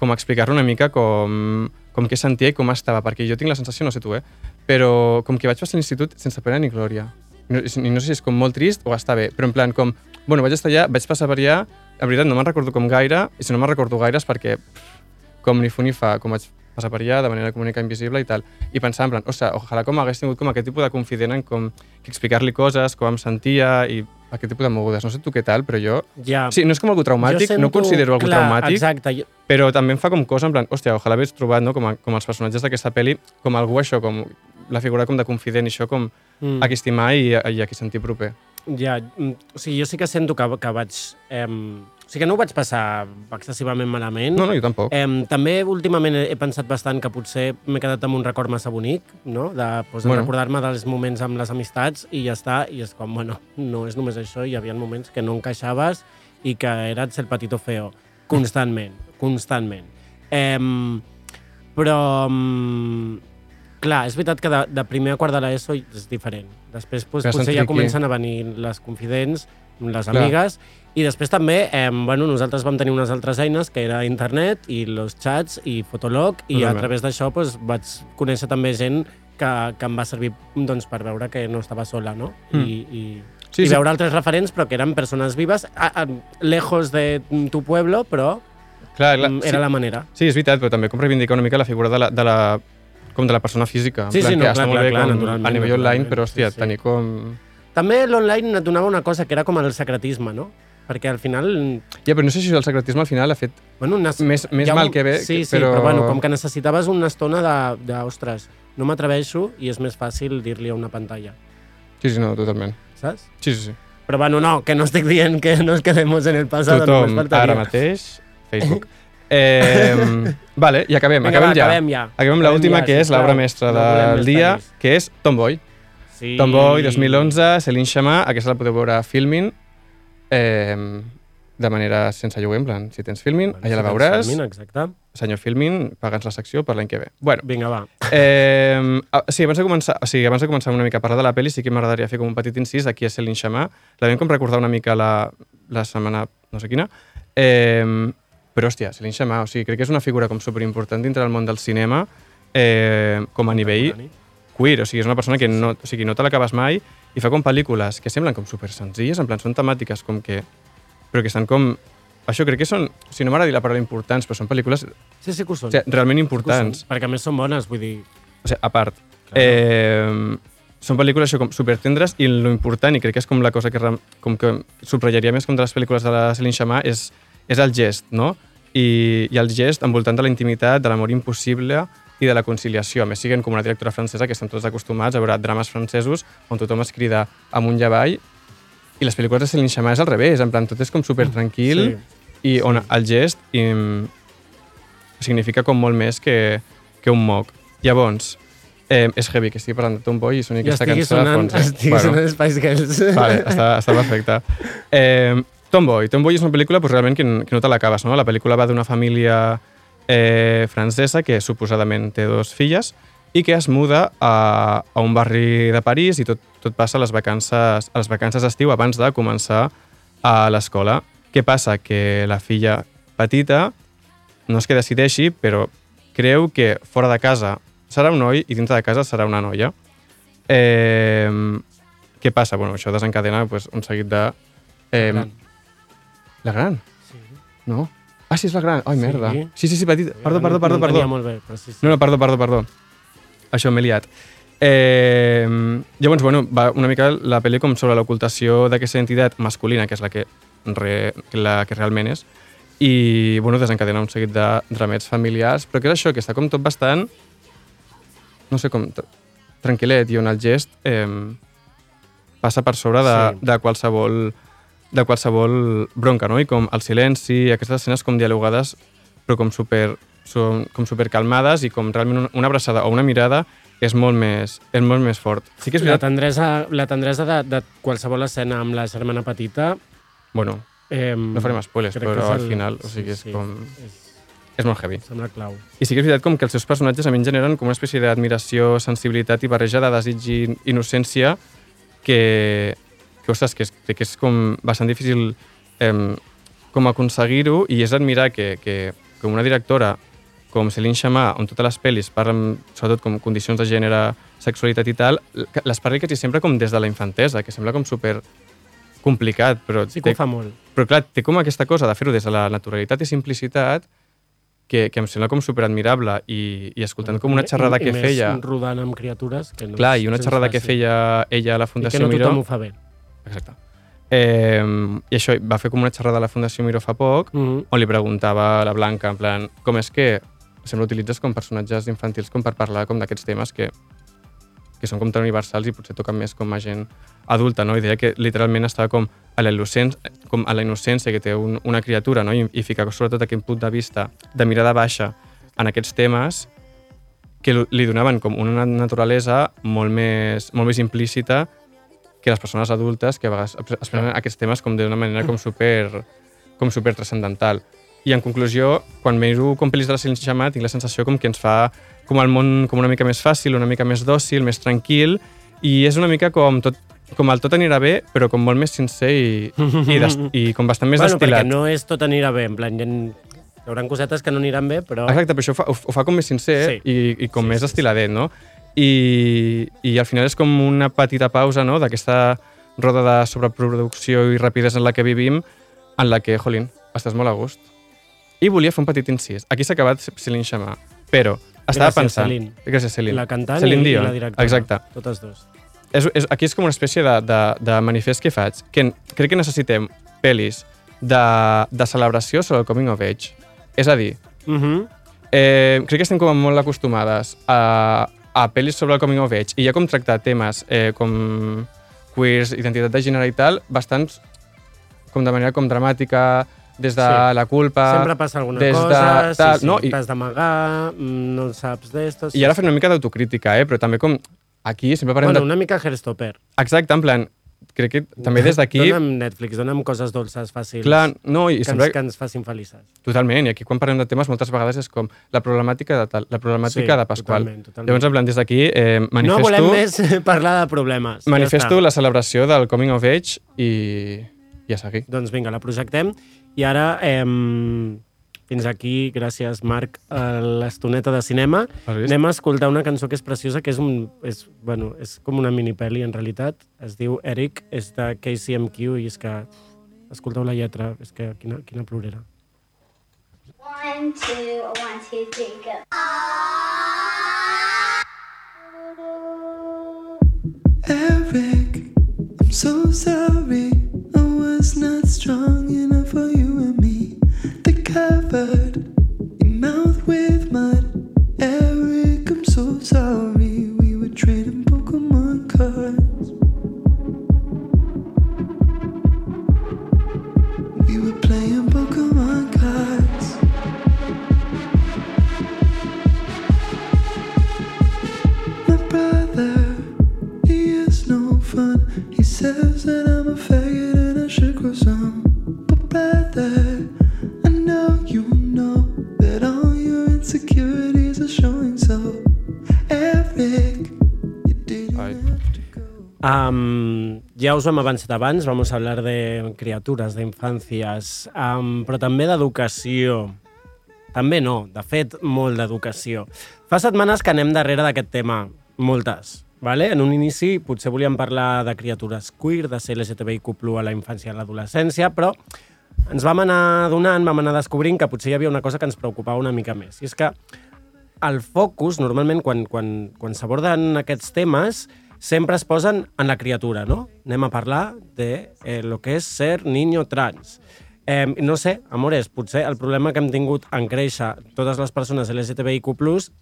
com explicar-lo una mica com, com què sentia i com estava, perquè jo tinc la sensació, no sé tu, eh? però com que vaig passar a l'institut sense pena ni glòria. No, i no sé si és com molt trist o està bé, però en plan com, bueno, vaig estar allà, vaig passar per allà, en veritat no me'n recordo com gaire, i si no me'n recordo gaire és perquè pff, com ni fu ni fa, com vaig passar per allà de manera comunica invisible i tal, i pensar en plan, ostres, ojalà com hagués tingut com aquest tipus de confident en com explicar-li coses, com em sentia i aquest tipus de mogudes. No sé tu què tal, però jo... Ja. Sí, no és com algú traumàtic, Jo no considero algú clar, traumàtic, Exacte. Jo, però també em fa com cosa, en plan, hòstia, ojalà hagués trobat, no?, com, a, com els personatges d'aquesta pel·li, com algú això, com la figura com de confident i això, com mm, a qui estimar i, i a qui sentir proper. ja, mm, o sigui, jo sí que sento que, que vaig... Em, o sigui, que no ho vaig passar excessivament malament. No, no, jo tampoc. Em, també últimament he, pensat bastant que potser m'he quedat amb un record massa bonic, no? de, doncs, de Bueno. recordar-me dels moments amb les amistats i ja està, i és com, bueno, no és només això, hi havia moments que no encaixaves i que eres el petito feo, constantment, constantment. Em, però, clar, és veritat que de, de primer a quart de l'ESO és diferent. Després doncs, Que potser ja comencen a venir les confidents, les Clar. amigues, i després també, eh, bueno, nosaltres vam tenir unes altres eines, que era internet, i los chats, i Fotolog, i a Totalment. través d'això doncs, vaig conèixer també gent que, que em va servir doncs, per veure que no estava sola, no? I, i, Sí, i sí. veure altres referents, però que eren persones vives, a, a, lejos de tu pueblo, però Clar, clar, mm, sí, era la manera. sí, és veritat, però també com reivindicar una mica la figura de la, de la, com de la persona física. Sí, sí, no, clar, clar, clar, com naturalment, a nivell online, però, hòstia, sí, sí. tenir com... També l'online et donava una cosa que era com el secretisme, no? Perquè al final... Ja, però no sé si el secretisme al final ha fet... Bueno, unes, Més- més ha mal que bé, Sí, sí, però- però... bueno, com que necessitaves una estona de, de ostres, no m'atreveixo i és més fàcil dir-li a una pantalla, Sí, sí, no, totalment. saps? Sí, sí, sí. Però bueno, no, que no estic dient que nos quedemos en el pasado, Tothom, només faltaria. ara mateix, Facebook. <laughs> Eh, <laughs> vale, i acabem, Vinga, acabem va, ja. acabem ja. Acabem l'última, ja, que és sisplau. l'obra mestra del més dia, tallis. que és Tomboy. Sí. Tomboy 2011, Céline Chamà, aquesta la podeu veure a Filmin, eh, de manera sense lloguer, en plan, si tens Filmin, Bueno, allà la si tens veuràs. Fermín, Exacte. Senyor Filmin, paga'ns la secció per l'any que ve. Bueno, Vinga, va. Eh, sí, abans de començar, o sigui, abans de començar una mica a parlar de la pel·li, sí que m'agradaria fer com un petit incís aquí a Céline Chamà. La vam com recordar una mica la, la setmana no sé quina. Eh, però, hòstia, Céline Chamà, o sigui, crec que és una figura com superimportant dintre del món del cinema eh, com a nivell queer, o sigui, és una persona que no, o sigui, no te l'acabes mai i fa com pel·lícules que semblen com super senzilles, en plan, són temàtiques com que... però que estan com... Això crec que són, sigui, no m'agrada dir la paraula importants, però són pel·lícules Sí, sí que ho són. o sigui, realment ho són, importants. Perquè a més són bones, vull dir... O sigui, a part. Clar. Eh, són pel·lícules això, com supertendres i lo important, i crec que és com la cosa que, com que subratllaria més com de les pel·lícules de la Céline Chamà, és, és el gest, no? I, I el gest envoltant de la intimitat, de l'amor impossible i de la conciliació. A més, siguen com una directora francesa que estem tots acostumats a veure drames francesos on tothom es crida amunt i avall i les pel·lícules de Céline Chamà és al revés, en plan, tot és com super tranquil Sí. i on el gest i, significa com molt més que, que un moc. Llavors, eh, és heavy que estigui parlant de Tomboy i soni I aquesta cançó de sonant, fons. eh? <laughs> estigui sonant Spice Girls. Vale, està, està perfecte. <laughs> Eh, Tomboy. Tomboy és una pel·lícula pues, realment que, que no te l'acabes. No? La pel·lícula va d'una família eh, francesa que suposadament té dos filles i que es muda a, a un barri de París i tot, tot passa a les vacances a les vacances d'estiu abans de començar a l'escola. Què passa? Que la filla petita no és que decideixi, però creu que fora de casa serà un noi i dintre de casa serà una noia. Eh, què passa? Bueno, això desencadena pues, un seguit de... Eh. La gran? Sí. No? Ah, sí, és la gran. Ai, merda. Sí, sí, sí, petit. Perdó, perdó, no, perdó, perdó. No molt bé, però sí, sí. No, no, perdó, perdó, perdó. Això m'he liat. Eh, llavors, bueno, va una mica la pel·li com sobre l'ocultació d'aquesta identitat masculina, que és la que, re, la que realment és, i bueno, desencadena un seguit de dramets familiars, però que és això, que està com tot bastant, no sé com, tr- tranquil·let, i on el gest eh, passa per sobre de, sí. de qualsevol de qualsevol bronca, no? I com el silenci, aquestes escenes com dialogades, però com super, són, com super calmades i com realment una, una abraçada o una mirada és molt més, és molt més fort. Sí que és La tendresa, la tendresa de, de qualsevol escena amb la germana petita... Bueno, Eh, no farem spoilers, però és al el- final, o sigui, és sí, com... És, És molt heavy. sembla clau. I sí que és veritat com que els seus personatges a mi generen com una espècie d'admiració, sensibilitat i barreja de desig i innocència que, que ostres, que és, que és com bastant difícil eh, com aconseguir-ho i és admirar que, que, que una directora com Céline Chamà, on totes les pel·lis parlen sobretot com condicions de gènere, sexualitat i tal, les parli quasi sempre com des de la infantesa, que sembla com super complicat, però, Sí que té, ho fa molt. però clar, té com aquesta cosa de fer-ho des de la naturalitat i simplicitat que, que em sembla com superadmirable i, i escoltant com una xerrada I, que i feia... Més rodant amb criatures. Que no Clar, i una xerrada que feia ella a la I que Fundació no Miró... tothom ho fa bé. Exacte. Eh, I això, va fer com una xerrada a la Fundació Miró fa poc, Mm -hmm. on li preguntava a la Blanca, en plan, com és que sempre utilitzes com personatges infantils com per parlar com d'aquests temes que, que són com tan universals i potser toquen més com a gent adulta, no? I deia que literalment estava com a la com a la innocència que té un, una criatura, no? I, i ficar sobretot aquest punt de vista de mirada baixa en aquests temes que li donaven com una naturalesa molt més, molt més implícita que les persones adultes que a vegades es prenen aquests temes com d'una manera com super, com super transcendental. I en conclusió, quan miro com pel·lis de la Sciamma, tinc la sensació com que ens fa com el món com una mica més fàcil, una mica més dòcil, més tranquil, i és una mica com tot com el tot anirà bé, però com molt més sincer i, i, des, i com bastant més bueno, destil·lat. perquè no és tot anirà bé. En plan, hi, ha, hi haurà cosetes que no aniran bé, però... Exacte, però això ho fa, ho fa com més sincer Sí. i, i com Sí, més sí, estiladet, no? I, I al final és com una petita pausa no? d'aquesta roda de sobreproducció i rapidesa en la que vivim, en la que, jolín, estàs molt a gust. I volia fer un petit incís. Aquí s'ha acabat Céline Chamà, però estava Gràcies, pensant... Céline. Gràcies, Céline. La cantant Céline i, i Dion. la directora. Exacte. Totes dues. És, és, aquí és com una espècie de, de, de manifest que faig, que crec que necessitem pel·lis de, de celebració sobre el coming of age. És a dir, Mm -hmm. eh, crec que estem com molt acostumades a, a pel·lis sobre el coming of age i ja com tractar temes eh, com queers, identitat de gènere i tal, bastants com de manera com dramàtica, des de Sí. la culpa... Sempre passa alguna des de cosa, tal, sí, sí, no? I- t'has d'amagar, mm, no saps d'esto... I ara fent una mica d'autocrítica, eh? però també com aquí sempre parlem Bueno, de... una mica Hairstopper. Exacte, en plan, crec que també des d'aquí... Dóna'm Netflix, dóna'm coses dolces, fàcils, Clar, no, i que, sempre... ens, que ens facin felices. Totalment, i aquí quan parlem de temes moltes vegades és com la problemàtica de tal, la problemàtica Sí, de Pasqual. totalment, totalment. Llavors, en plan, des d'aquí eh, manifesto... No volem més <laughs> parlar de problemes. Manifesto ja la celebració del Coming of Age i, i a seguir. Doncs vinga, la projectem. I ara, eh, fins aquí, gràcies Marc, a l'estoneta de cinema. Anem a escoltar una cançó que és preciosa, que és, un, és, bueno, és com una minipeli en realitat. Es diu Eric, és de KCMQ i és que, escolteu la lletra, és que quina, quina plorera. One, two, one, two, three, go. Eric, I'm so sorry. I was not strong enough for you covered your mouth with mud. Eric, I'm so sorry. We were trading Pokemon cards. We were playing Pokemon cards. My brother, he is no fun. He says that I'm us ho hem avançat abans, vamos a hablar de criatures, d'infàncies, um, però també d'educació. També no, de fet, molt d'educació. Fa setmanes que anem darrere d'aquest tema, moltes. Vale? En un inici potser volíem parlar de criatures queer, de ser LGTBIQ+, a la infància i a l'adolescència, però ens vam anar donant, vam anar descobrint que potser hi havia una cosa que ens preocupava una mica més. I és que el focus, normalment, quan, quan, quan s'aborden aquests temes, sempre es posen en la criatura, no? Anem a parlar de eh, lo que és ser niño trans. Eh, no sé, amores, potser el problema que hem tingut en créixer totes les persones LGTBIQ+,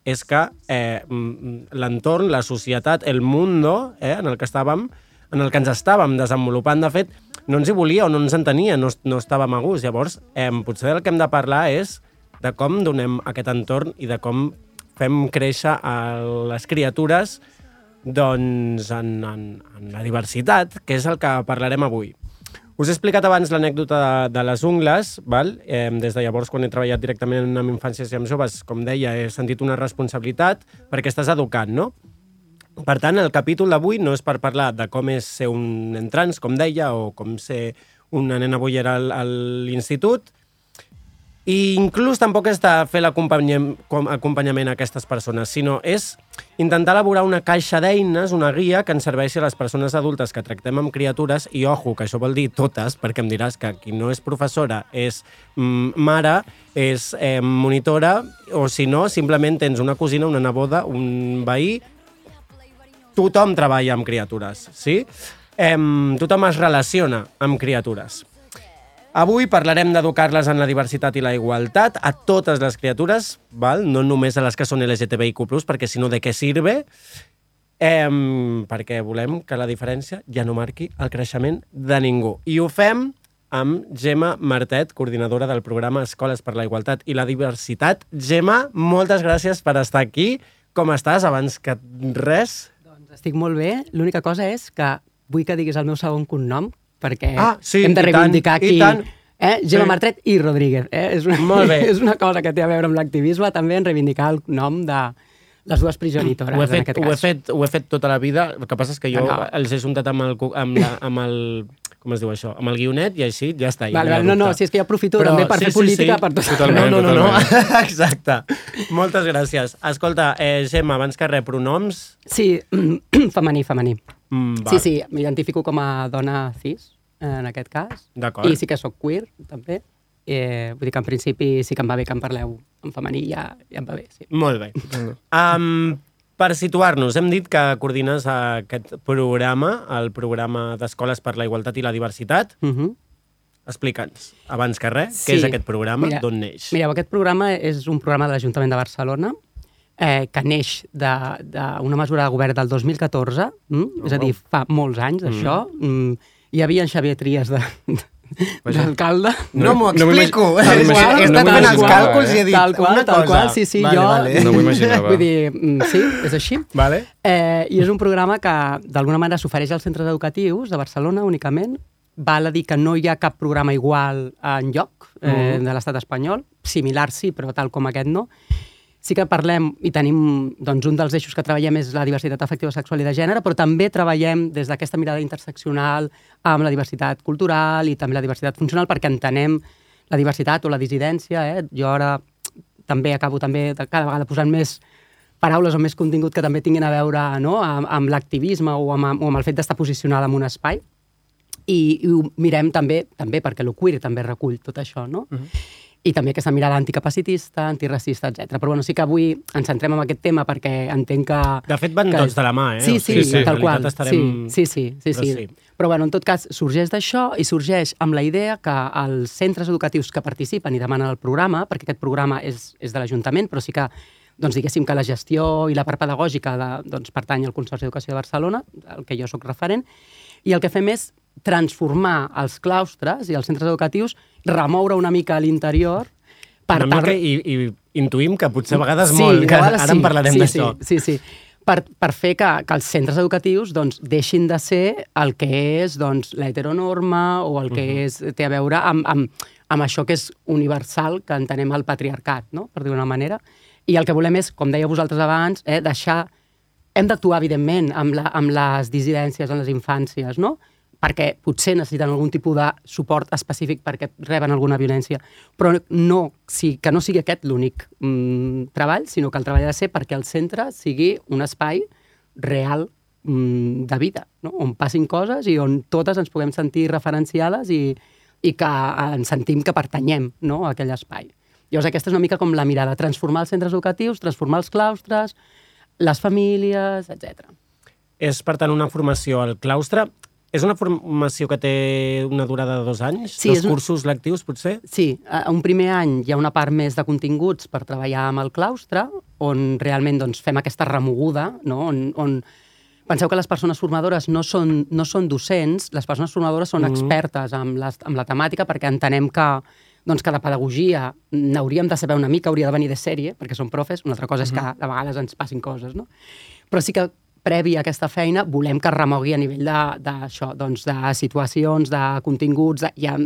és que eh, l'entorn, la societat, el mundo eh, en el que estàvem, en el que ens estàvem desenvolupant, de fet, no ens hi volia o no ens entenia, no, no estàvem a gust. Llavors, eh, potser el que hem de parlar és de com donem aquest entorn i de com fem créixer a les criatures doncs, en, en, en la diversitat, que és el que parlarem avui. Us he explicat abans l'anècdota de, de les ungles, val? Eh, des de llavors, quan he treballat directament amb infàncies i amb joves, com deia, he sentit una responsabilitat perquè estàs educant, no? Per tant, el capítol d'avui no és per parlar de com és ser un entrants, com deia, o com ser una nena bollera a l'institut, i inclús tampoc és de fer l'acompanyament com- acompanyament a aquestes persones, sinó és intentar elaborar una caixa d'eines, una guia que ens serveixi a les persones adultes que tractem amb criatures, i ojo, que això vol dir totes, perquè em diràs que qui no és professora és mm, mare, és eh, monitora, o si no, simplement tens una cosina, una neboda, un veí, tothom treballa amb criatures, sí? Em, tothom es relaciona amb criatures. Avui parlarem d'educar-les en la diversitat i la igualtat a totes les criatures, val? no només a les que són LGTBIQ+, perquè si no, de què sirve? Em, perquè volem que la diferència ja no marqui el creixement de ningú. I ho fem amb Gemma Martet, coordinadora del programa Escoles per la Igualtat i la Diversitat. Gemma, moltes gràcies per estar aquí. Com estàs? Abans que res... Doncs estic molt bé. L'única cosa és que vull que diguis el meu segon cognom, perquè Ah, sí, hem de i tant, reivindicar i aquí... tant. Eh? Gemma Sí. Martret i Rodríguez. Eh? És, una, Molt bé. <laughs> és una cosa que té a veure amb l'activisme, també en reivindicar el nom de les dues progenitores, Ho he, en fet, aquest ho, he cas. fet, ho he fet tota la vida, el que passa és que jo No. els he juntat amb el, amb, la, amb el... Com es diu això? Amb el guionet i així ja està. ja Vale, vale, no, no, si és que jo aprofito també per fer política per tot. Totalment, no, no, no, no. totalment. <laughs> Exacte. Moltes gràcies. Escolta, eh, Gemma, abans que res, pronoms... Sí, <clears throat> femení, femení. Mm, Sí, sí, m'identifico com a dona cis, en aquest cas. D'acord. I sí que sóc queer, també. Eh, vull dir que en principi sí que em va bé que em parleu en femení, ja, ja em va bé, sí. Molt bé. Um, per situar-nos, hem dit que coordines aquest programa, el programa d'Escoles per la Igualtat i la Diversitat. Uh -huh. Explica'ns, abans que res, què és aquest programa, d'on neix? Mireu, aquest programa és un programa de l'Ajuntament de Barcelona eh, que neix d'una mesura de govern del 2014, mm? és a dir, fa molts anys, això. Mm. Hi havia en Xavier Trias de, d'alcalde. No m'ho No m'ho explico. no He estat fent els càlculs i he dit tal qual, una tal cosa. qual, sí, sí, vale, jo... Vale. No m'ho <laughs> imaginava. Vull dir, mm, sí, és així. Vale. Eh, I és un programa que, d'alguna manera, s'ofereix als centres educatius de Barcelona únicament. Val a dir que no hi ha cap programa igual en lloc eh, Mhm. de l'estat espanyol. Similar sí, però tal com aquest no. Sí que parlem i tenim, doncs, un dels eixos que treballem és la diversitat afectiva, sexual i de gènere, però també treballem des d'aquesta mirada interseccional amb la diversitat cultural i també la diversitat funcional perquè entenem la diversitat o la dissidència. Eh? Jo ara també acabo també cada vegada posant més paraules o més contingut que també tinguin a veure no? amb, amb l'activisme o, amb, o amb el fet d'estar posicionada en un espai. I, i ho mirem també, també perquè el queer també recull tot això, no? Uh -huh. I també aquesta mirada anticapacitista, antiracista, etc. Però bueno, sí que avui ens centrem en aquest tema perquè entenc que... De fet, van que- tots de la mà, eh? Sí, O sí, sigui, sí, en tal qual. estarem- Sí, sí, sí, sí, Però sí. sí. Però bueno, en tot cas, sorgeix d'això i sorgeix amb la idea que els centres educatius que participen i demanen el programa, perquè aquest programa és, és de l'Ajuntament, però sí que doncs diguéssim que la gestió i la part pedagògica de, doncs, pertany al Consorci d'Educació de Barcelona, al que jo sóc referent, i el que fem és transformar els claustres i els centres educatius, remoure una mica a l'interior per Una mica i, i intuïm que potser a vegades sí, molt, que vegades ara en parlarem sí, d'això. Sí, sí, sí. Per, per fer que, que els centres educatius doncs, deixin de ser el que és doncs, l'heteronorma o el que uh -huh. és, té a veure amb, amb, amb això que és universal, que entenem el patriarcat, no? per dir d'una manera. I el que volem és, com deia vosaltres abans, eh, deixar... Hem d'actuar, evidentment, amb, la, amb les dissidències en les infàncies, no? Perquè potser necessiten algun tipus de suport específic perquè reben alguna violència, però no, sí, que no sigui aquest l'únic mm, treball, sinó que el treball ha de ser perquè el centre sigui un espai real mm, de vida, no? on passin coses i on totes ens puguem sentir referenciades i, i que ens sentim que pertanyem no? a aquell espai. Llavors aquesta és una mica com la mirada, transformar els centres educatius, transformar els claustres, les famílies, etc. És, per tant, una formació al claustre. És una formació que té una durada de dos anys? Sí, dos un- cursos lectius, potser? Sí, a un primer any hi ha una part més de continguts per treballar amb el claustre, on realment doncs, fem aquesta remoguda, no? on, on Penseu que les persones formadores no són, no són docents, les persones formadores són expertes amb, les, amb la temàtica perquè entenem que, doncs, que de pedagogia n'hauríem de saber una mica, hauria de venir de sèrie, perquè són profes, una altra cosa és que de vegades ens passin coses, no? Però sí que previ a aquesta feina volem que es remogui a nivell de, de, això, doncs, de situacions, de continguts, de, hi ha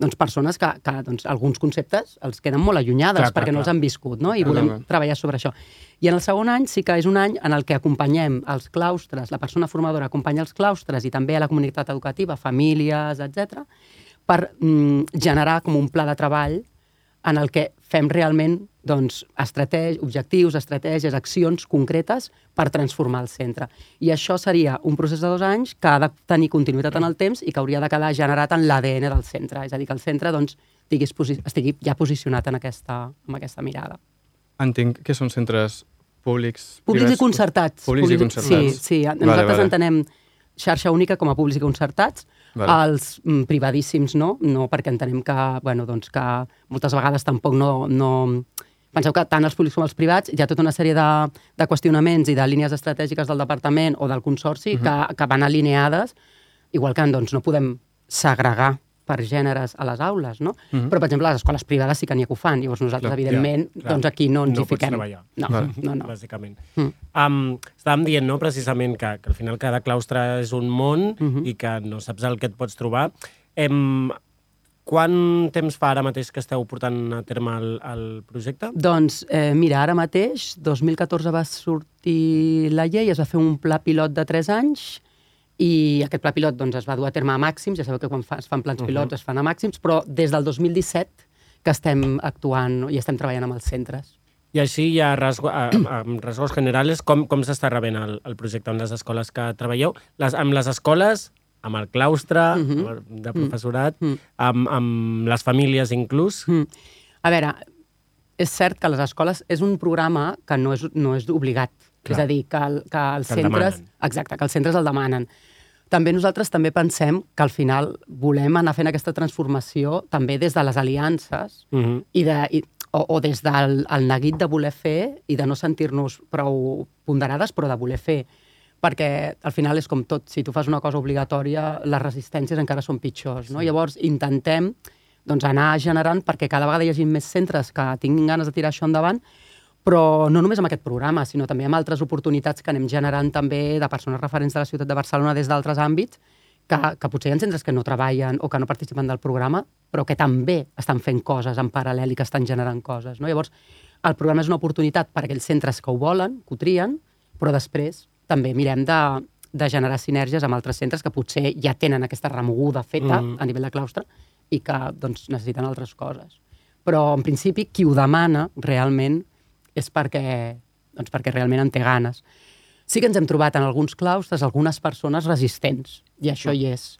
doncs, persones que, que doncs, alguns conceptes els queden molt allunyades Clar, clar, perquè no clar. els han viscut, no? I volem clar. treballar sobre això. I en el segon any sí que és un any en el que acompanyem els claustres, la persona formadora acompanya els claustres i també a la comunitat educativa, famílies, etc, per mm, generar com un pla de treball en el que fem realment doncs, estrateg objectius, estratègies, accions concretes per transformar el centre. I això seria un procés de dos anys que ha de tenir continuïtat en el temps i que hauria de quedar generat en l'ADN del centre. És a dir, que el centre doncs, estiguis posi estigui ja posicionat en aquesta, amb aquesta mirada. Entenc que són centres públics... Públics privats, i concertats. Públics i concertats. Sí, sí. Vale, Nosaltres vale. entenem xarxa única com a públics i concertats, Vale. els mm, privadíssims no, no perquè entenem que, bueno, doncs que moltes vegades tampoc no, no... Penseu que tant els públics com els privats hi ha tota una sèrie de, de qüestionaments i de línies estratègiques del departament o del consorci Mhm. que, que van alineades, igual que doncs, no podem segregar per gèneres a les aules, no? Mhm. Però, per exemple, les escoles privades sí que n'hi ha que ho fan. Llavors, nosaltres, Clar. evidentment, Ja, clar. doncs aquí no ens No hi fiquem. treballar. No, Vale. no, no. Bàsicament. Mm. Um, estàvem dient, no?, precisament, que, que al final cada claustre és un món Mhm. i que no saps el que et pots trobar. Em, quant temps fa ara mateix que esteu portant a terme el, el projecte? Doncs, eh, mira, ara mateix, 2014 va sortir la llei, es va fer un pla pilot de 3 anys i aquest pla pilot doncs, es va dur a terme a màxims, ja sabeu que quan fa, es fan plans pilots es fan a màxims, però des del 2017 que estem actuant i estem treballant amb els centres. I així, ja rasgo, a, a, amb rasgos generals, com, com s'està rebent el, el projecte amb les escoles que treballeu? Les, amb les escoles, amb el claustre Mhm. amb el de professorat, Mhm. amb, amb les famílies inclús? Mm. A veure, és cert que les escoles és un programa que no és, no és obligat. Clar. És a dir, que, el, que els Que el centres... demanen. Exacte, que els centres el demanen. També nosaltres també pensem que al final volem anar fent aquesta transformació també des de les aliances Mm -hmm. i de, i, o, o des del el neguit de voler fer i de no sentir-nos prou ponderades, però de voler fer. Perquè al final és com tot, si tu fas una cosa obligatòria, les resistències encara són pitjors. No? Llavors intentem doncs, anar generant perquè cada vegada hi hagi més centres que tinguin ganes de tirar això endavant, però no només amb aquest programa, sinó també amb altres oportunitats que anem generant també de persones referents de la ciutat de Barcelona des d'altres àmbits, que, que potser hi ha centres que no treballen o que no participen del programa, però que també estan fent coses en paral·lel i que estan generant coses. No? Llavors, el programa és una oportunitat per a aquells centres que ho volen, que ho trien, però després també mirem de, de generar sinergies amb altres centres que potser ja tenen aquesta remoguda feta Mm. a nivell de claustre i que doncs, necessiten altres coses. Però, en principi, qui ho demana realment és perquè, doncs, perquè realment en té ganes. Sí que ens hem trobat en alguns claustres algunes persones resistents, i això hi és.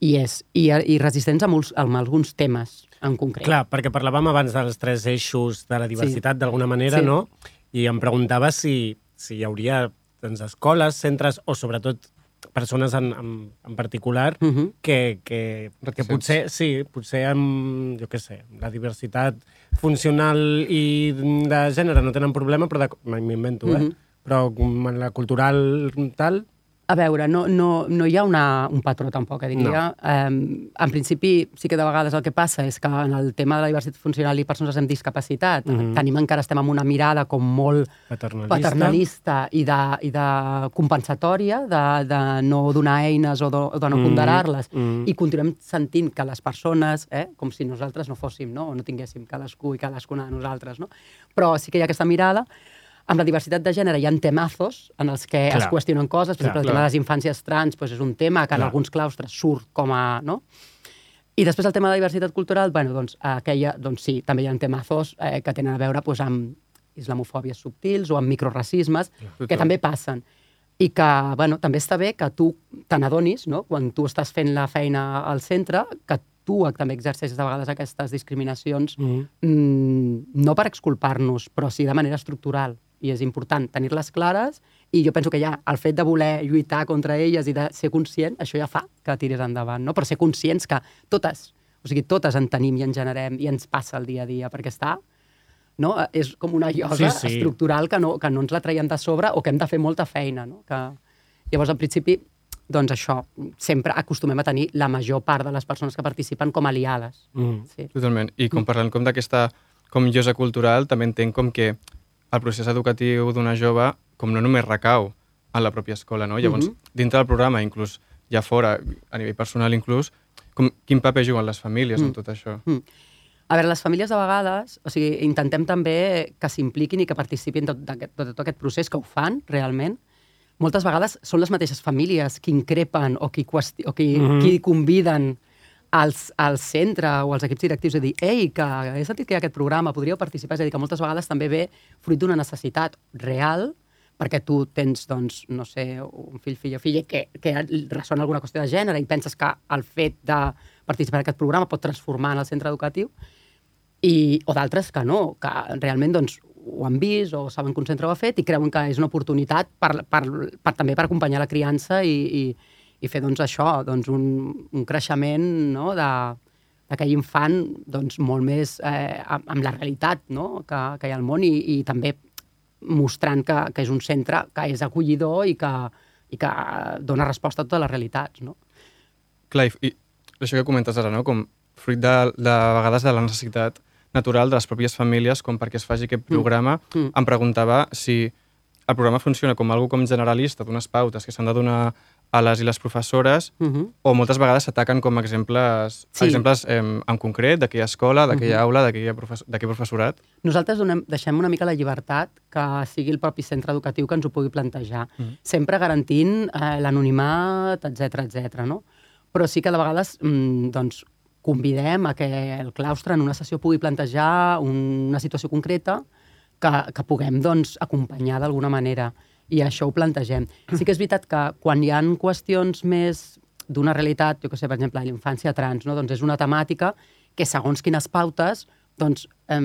I és. I, i resistents amb, uns, amb alguns temes en concret. Clar, perquè parlàvem abans dels tres eixos de la diversitat, d'alguna manera, Sí. no? I em preguntava si, si hi hauria doncs, escoles, centres o sobretot persones en, en, en particular Uh -huh. que, que, que potser, sí, potser amb, jo què sé, la diversitat funcional i de gènere no tenen problema, però m'invento, eh? Mhm. Però com en la cultural tal, A veure, no, no, no hi ha una, un patró tampoc, eh, diria. No. Um, en principi, sí que de vegades el que passa és que en el tema de la diversitat funcional i persones amb discapacitat Mhm. tenim encara, estem amb una mirada com molt paternalista. paternalista i de, i de compensatòria, de, de no donar eines o de, o de no Mm, ponderar-les. mm. I continuem sentint que les persones, eh, com si nosaltres no fóssim, no? o no tinguéssim cadascú i cadascuna de nosaltres, no? però sí que hi ha aquesta mirada amb la diversitat de gènere hi ha temazos en els que Clar. es qüestionen coses, per Clar, exemple, el tema clar. de les infàncies trans doncs és un tema que en Clar. alguns claustres surt com a... No? I després el tema de la diversitat cultural, bueno, doncs, aquella, doncs sí, també hi ha temazos eh, que tenen a veure doncs, amb islamofòbies subtils o amb microracismes, que Total. també passen. I que, bueno, també està bé que tu te n'adonis, no?, quan tu estàs fent la feina al centre, que tu també exerceixes de vegades aquestes discriminacions, Mm. mm, no per exculpar-nos, però sí de manera estructural. I és important tenir-les clares i jo penso que ja el fet de voler lluitar contra elles i de ser conscient, això ja fa que tiris endavant, no? però ser conscients que totes, o sigui, totes en tenim i en generem i ens passa el dia a dia, perquè està no? és com una llosa Sí, sí, estructural que no, que no ens la traiem de sobre o que hem de fer molta feina. No? Que... Llavors, al principi, doncs això, sempre acostumem a tenir la major part de les persones que participen com aliades. Mm. Sí. Totalment. I com parlant com d'aquesta com llosa cultural, també entenc com que el procés educatiu d'una jove com no només recau en la pròpia escola, no? Llavors, Mhm. dintre del programa, inclús ja fora, a nivell personal inclús, com, quin paper juguen les famílies en tot això? Mm. A veure, les famílies de vegades, o sigui, intentem també que s'impliquin i que participin tot aquest, de tot aquest procés, que ho fan realment. Moltes vegades són les mateixes famílies qui increpen o qui, qüesti o qui, mm. -hmm. qui conviden als, al centre o als equips directius a dir ei, que he sentit que hi ha aquest programa, podríeu participar. És a dir, que moltes vegades també ve fruit d'una necessitat real perquè tu tens, doncs, no sé, un fill, filla o filla que, que ressona alguna qüestió de gènere i penses que el fet de participar en aquest programa pot transformar en el centre educatiu i, o d'altres que no, que realment doncs, ho han vist o saben que un centre ho ha fet i creuen que és una oportunitat per, per, per també per acompanyar la criança i, i, i fer doncs, això, doncs, un, un creixement no, de d'aquell infant doncs, molt més eh, amb, amb la realitat no, que, que hi ha al món i, i també mostrant que, que és un centre que és acollidor i que, i que dona resposta a totes les realitats. No? Clar, i, i això que comentes ara, no? com fruit de, de, vegades de la necessitat natural de les pròpies famílies, com perquè es faci aquest programa, Mm. em preguntava si el programa funciona com algo com generalista, d'unes pautes que s'han de donar a les i les professores, Uh -huh. o moltes vegades s'ataquen com exemples, Sí. exemples eh, en concret d'aquella escola, d'aquella Mhm. aula, d'aquell profes d'aquell professorat. Nosaltres donem, deixem una mica la llibertat que sigui el propi centre educatiu que ens ho pugui plantejar, Mhm. sempre garantint eh, l'anonimat, etc etc. no? Però sí que de vegades mm, doncs, convidem a que el claustre en una sessió pugui plantejar una situació concreta que, que puguem doncs, acompanyar d'alguna manera i això ho plantegem. Sí que és veritat que quan hi han qüestions més d'una realitat, jo que sé, per exemple, la infància trans, no? doncs és una temàtica que segons quines pautes doncs, eh,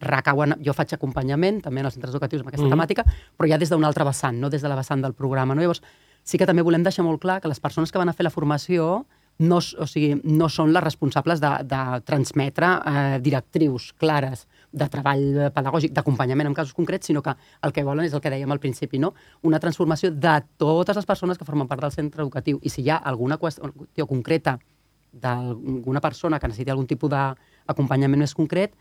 recauen... Jo faig acompanyament també en els centres educatius amb aquesta Mhm. temàtica, però ja des d'una altra vessant, no des de la vessant del programa. No? Llavors, sí que també volem deixar molt clar que les persones que van a fer la formació no, o sigui, no són les responsables de, de transmetre eh, directrius clares de treball pedagògic, d'acompanyament en casos concrets, sinó que el que volen és el que dèiem al principi, no? una transformació de totes les persones que formen part del centre educatiu. I si hi ha alguna qüestió concreta d'alguna persona que necessiti algun tipus d'acompanyament més concret,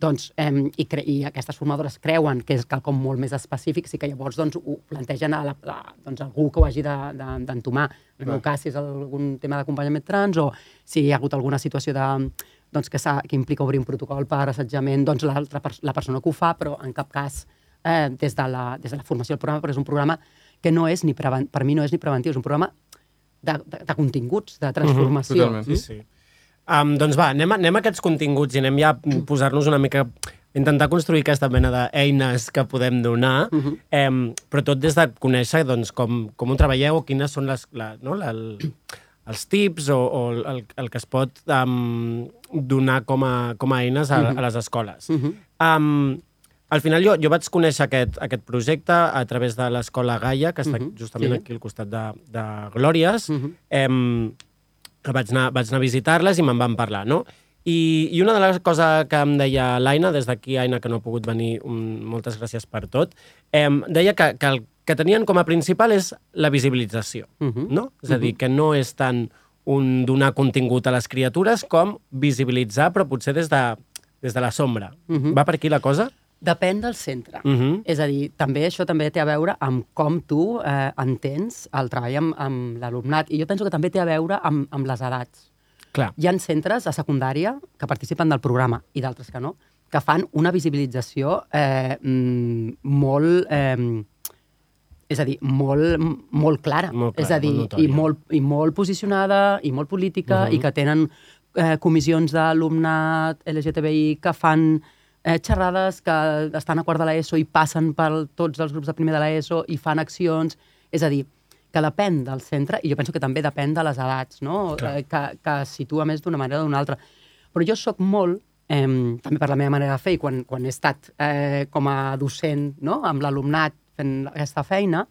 doncs, eh, i, cre i aquestes formadores creuen que és quelcom molt més específic, sí que llavors doncs, ho plantegen a, la, a doncs, algú que ho hagi de- de- d'entomar. De, en el meu cas, si és algun tema d'acompanyament trans o si hi ha hagut alguna situació de, doncs, que, que implica obrir un protocol per assetjament, doncs l'altra la persona que ho fa, però en cap cas eh, des, de la, des de la formació del programa, però és un programa que no és ni preven per mi no és ni preventiu, és un programa de, de, de continguts, de transformació. totalment. Sí, sí. Um, doncs va, anem anem a aquests continguts i anem ja a posar-nos una mica intentar construir aquesta mena d'eines que podem donar, uh -huh. eh, però tot des de conèixer doncs, com, com ho treballeu o quines són les, la, no, la, el, els tips o, o el, el que es pot um, donar com a, com a eines a, a les escoles. Uh -huh. Um, al final jo, jo vaig conèixer aquest, aquest projecte a través de l'escola Gaia, que està Mhm, justament sí. aquí al costat de, de Glòries, Mhm. em, que vaig anar, vaig anar a visitar-les i me'n van parlar, no? I, I una de les coses que em deia l'Aina, des d'aquí, Aina, que no ha pogut venir, um, moltes gràcies per tot, em, deia que, que el que tenien com a principal és la visibilització, Mhm. no? És a dir, que no és tant un donar contingut a les criatures com visibilitzar, però potser des de, des de la sombra. Mhm. Va per aquí la cosa? Depèn del centre. Uh -huh. És a dir, també això també té a veure amb com tu eh, entens el treball amb, amb l'alumnat. I jo penso que també té a veure amb, amb les edats. Clar. Hi ha centres a secundària que participen del programa i d'altres que no, que fan una visibilització eh, mm, molt... Eh, és a dir, molt, molt clara. Molt clara, és a dir, molt notòria. i, molt, i molt posicionada, i molt política, Mhm. i que tenen eh, comissions d'alumnat LGTBI que fan eh, xerrades que estan a quart de l'ESO i passen per tots els grups de primer de l'ESO i fan accions. És a dir, que depèn del centre, i jo penso que també depèn de les edats, no? Clar. Eh, que, que es situa més d'una manera o d'una altra. Però jo sóc molt eh, també per la meva manera de fer, i quan, quan he estat eh, com a docent no? amb l'alumnat fent aquesta feina,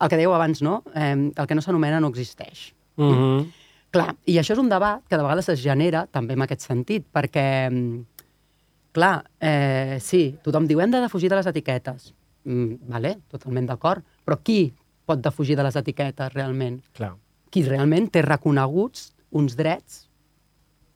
el que dèieu abans, no? Eh, el que no s'anomena no existeix. Mm -hmm. Clar, i això és un debat que de vegades es genera també en aquest sentit, perquè, clar, eh, sí, tothom diu hem de defugir de les etiquetes. Mm, vale, totalment d'acord, però qui pot defugir de les etiquetes realment? Clar. Qui realment té reconeguts uns drets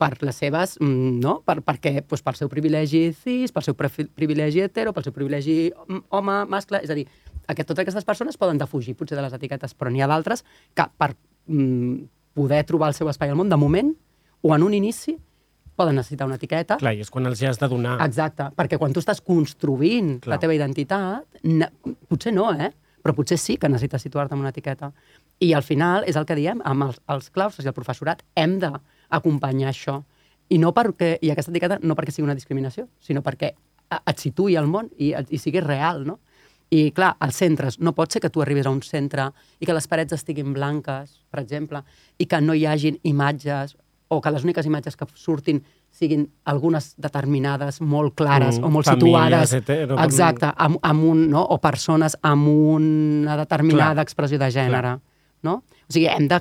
per les seves, mm, no? Per, perquè, doncs, pel seu privilegi cis, pel seu privilegi hetero, pel seu privilegi mm, home, mascle, és a dir, aquest, totes aquestes persones poden defugir potser de les etiquetes, però n'hi ha d'altres que per mm, poder trobar el seu espai al món, de moment, o en un inici, poden necessitar una etiqueta. Clar, i és quan els hi has de donar. Exacte, perquè quan tu estàs construint Clar. la teva identitat, potser no, eh? però potser sí que necessites situar-te en una etiqueta. I al final, és el que diem, amb els, els claustres i el professorat, hem d'acompanyar això. I no perquè, i aquesta etiqueta no perquè sigui una discriminació, sinó perquè et situï al món i, i sigui real, no? I, clar, als centres, no pot ser que tu arribis a un centre i que les parets estiguin blanques, per exemple, i que no hi hagin imatges o que les úniques imatges que surtin siguin algunes determinades, molt clares Mm, o molt famílies situades. hetero- Exacte, amb, amb un, no? o persones amb una determinada Clar. expressió de gènere. No? O sigui, hem de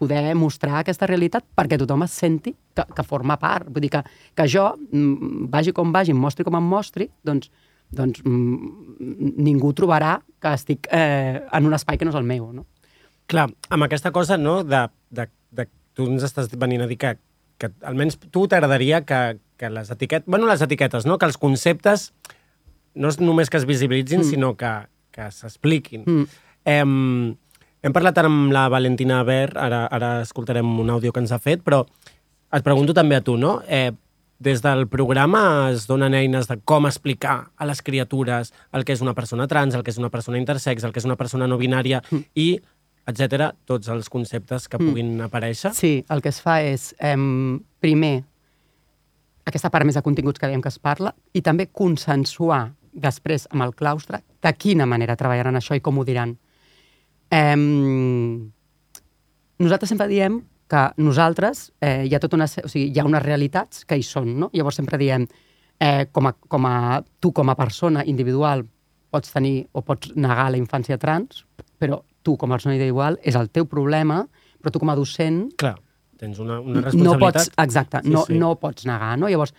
poder mostrar aquesta realitat perquè tothom es senti que, que forma part. Vull dir que, que jo, mm, vagi com vagi, em mostri com em mostri, doncs, doncs mm, ningú trobarà que estic eh, en un espai que no és el meu. No? Clar, amb aquesta cosa, no?, de, de, de tu ens estàs venint a dir que, que almenys tu t'agradaria que, que les etiquetes... Bueno, les etiquetes, no?, que els conceptes no és només que es visibilitzin, mm. sinó que, que s'expliquin. Mm. Hem, hem parlat ara amb la Valentina Ver, ara, ara escoltarem un àudio que ens ha fet, però et pregunto també a tu, no? Eh, des del programa es donen eines de com explicar a les criatures el que és una persona trans, el que és una persona intersex, el que és una persona no binària mm. i etc tots els conceptes que puguin mm. aparèixer. Sí, el que es fa és, eh, primer, aquesta part més de continguts que dèiem que es parla, i també consensuar després amb el claustre de quina manera treballaran això i com ho diran. Eh, nosaltres sempre diem que nosaltres eh, hi ha tota una, o sigui, hi ha unes realitats que hi són, no? Llavors sempre diem, eh, com, a, com a, tu com a persona individual pots tenir o pots negar la infància trans, però tu com a persona individual és el teu problema, però tu com a docent Clar, tens una, una no responsabilitat. pots, exacte, Sí, no, sí. no pots negar, no? Llavors,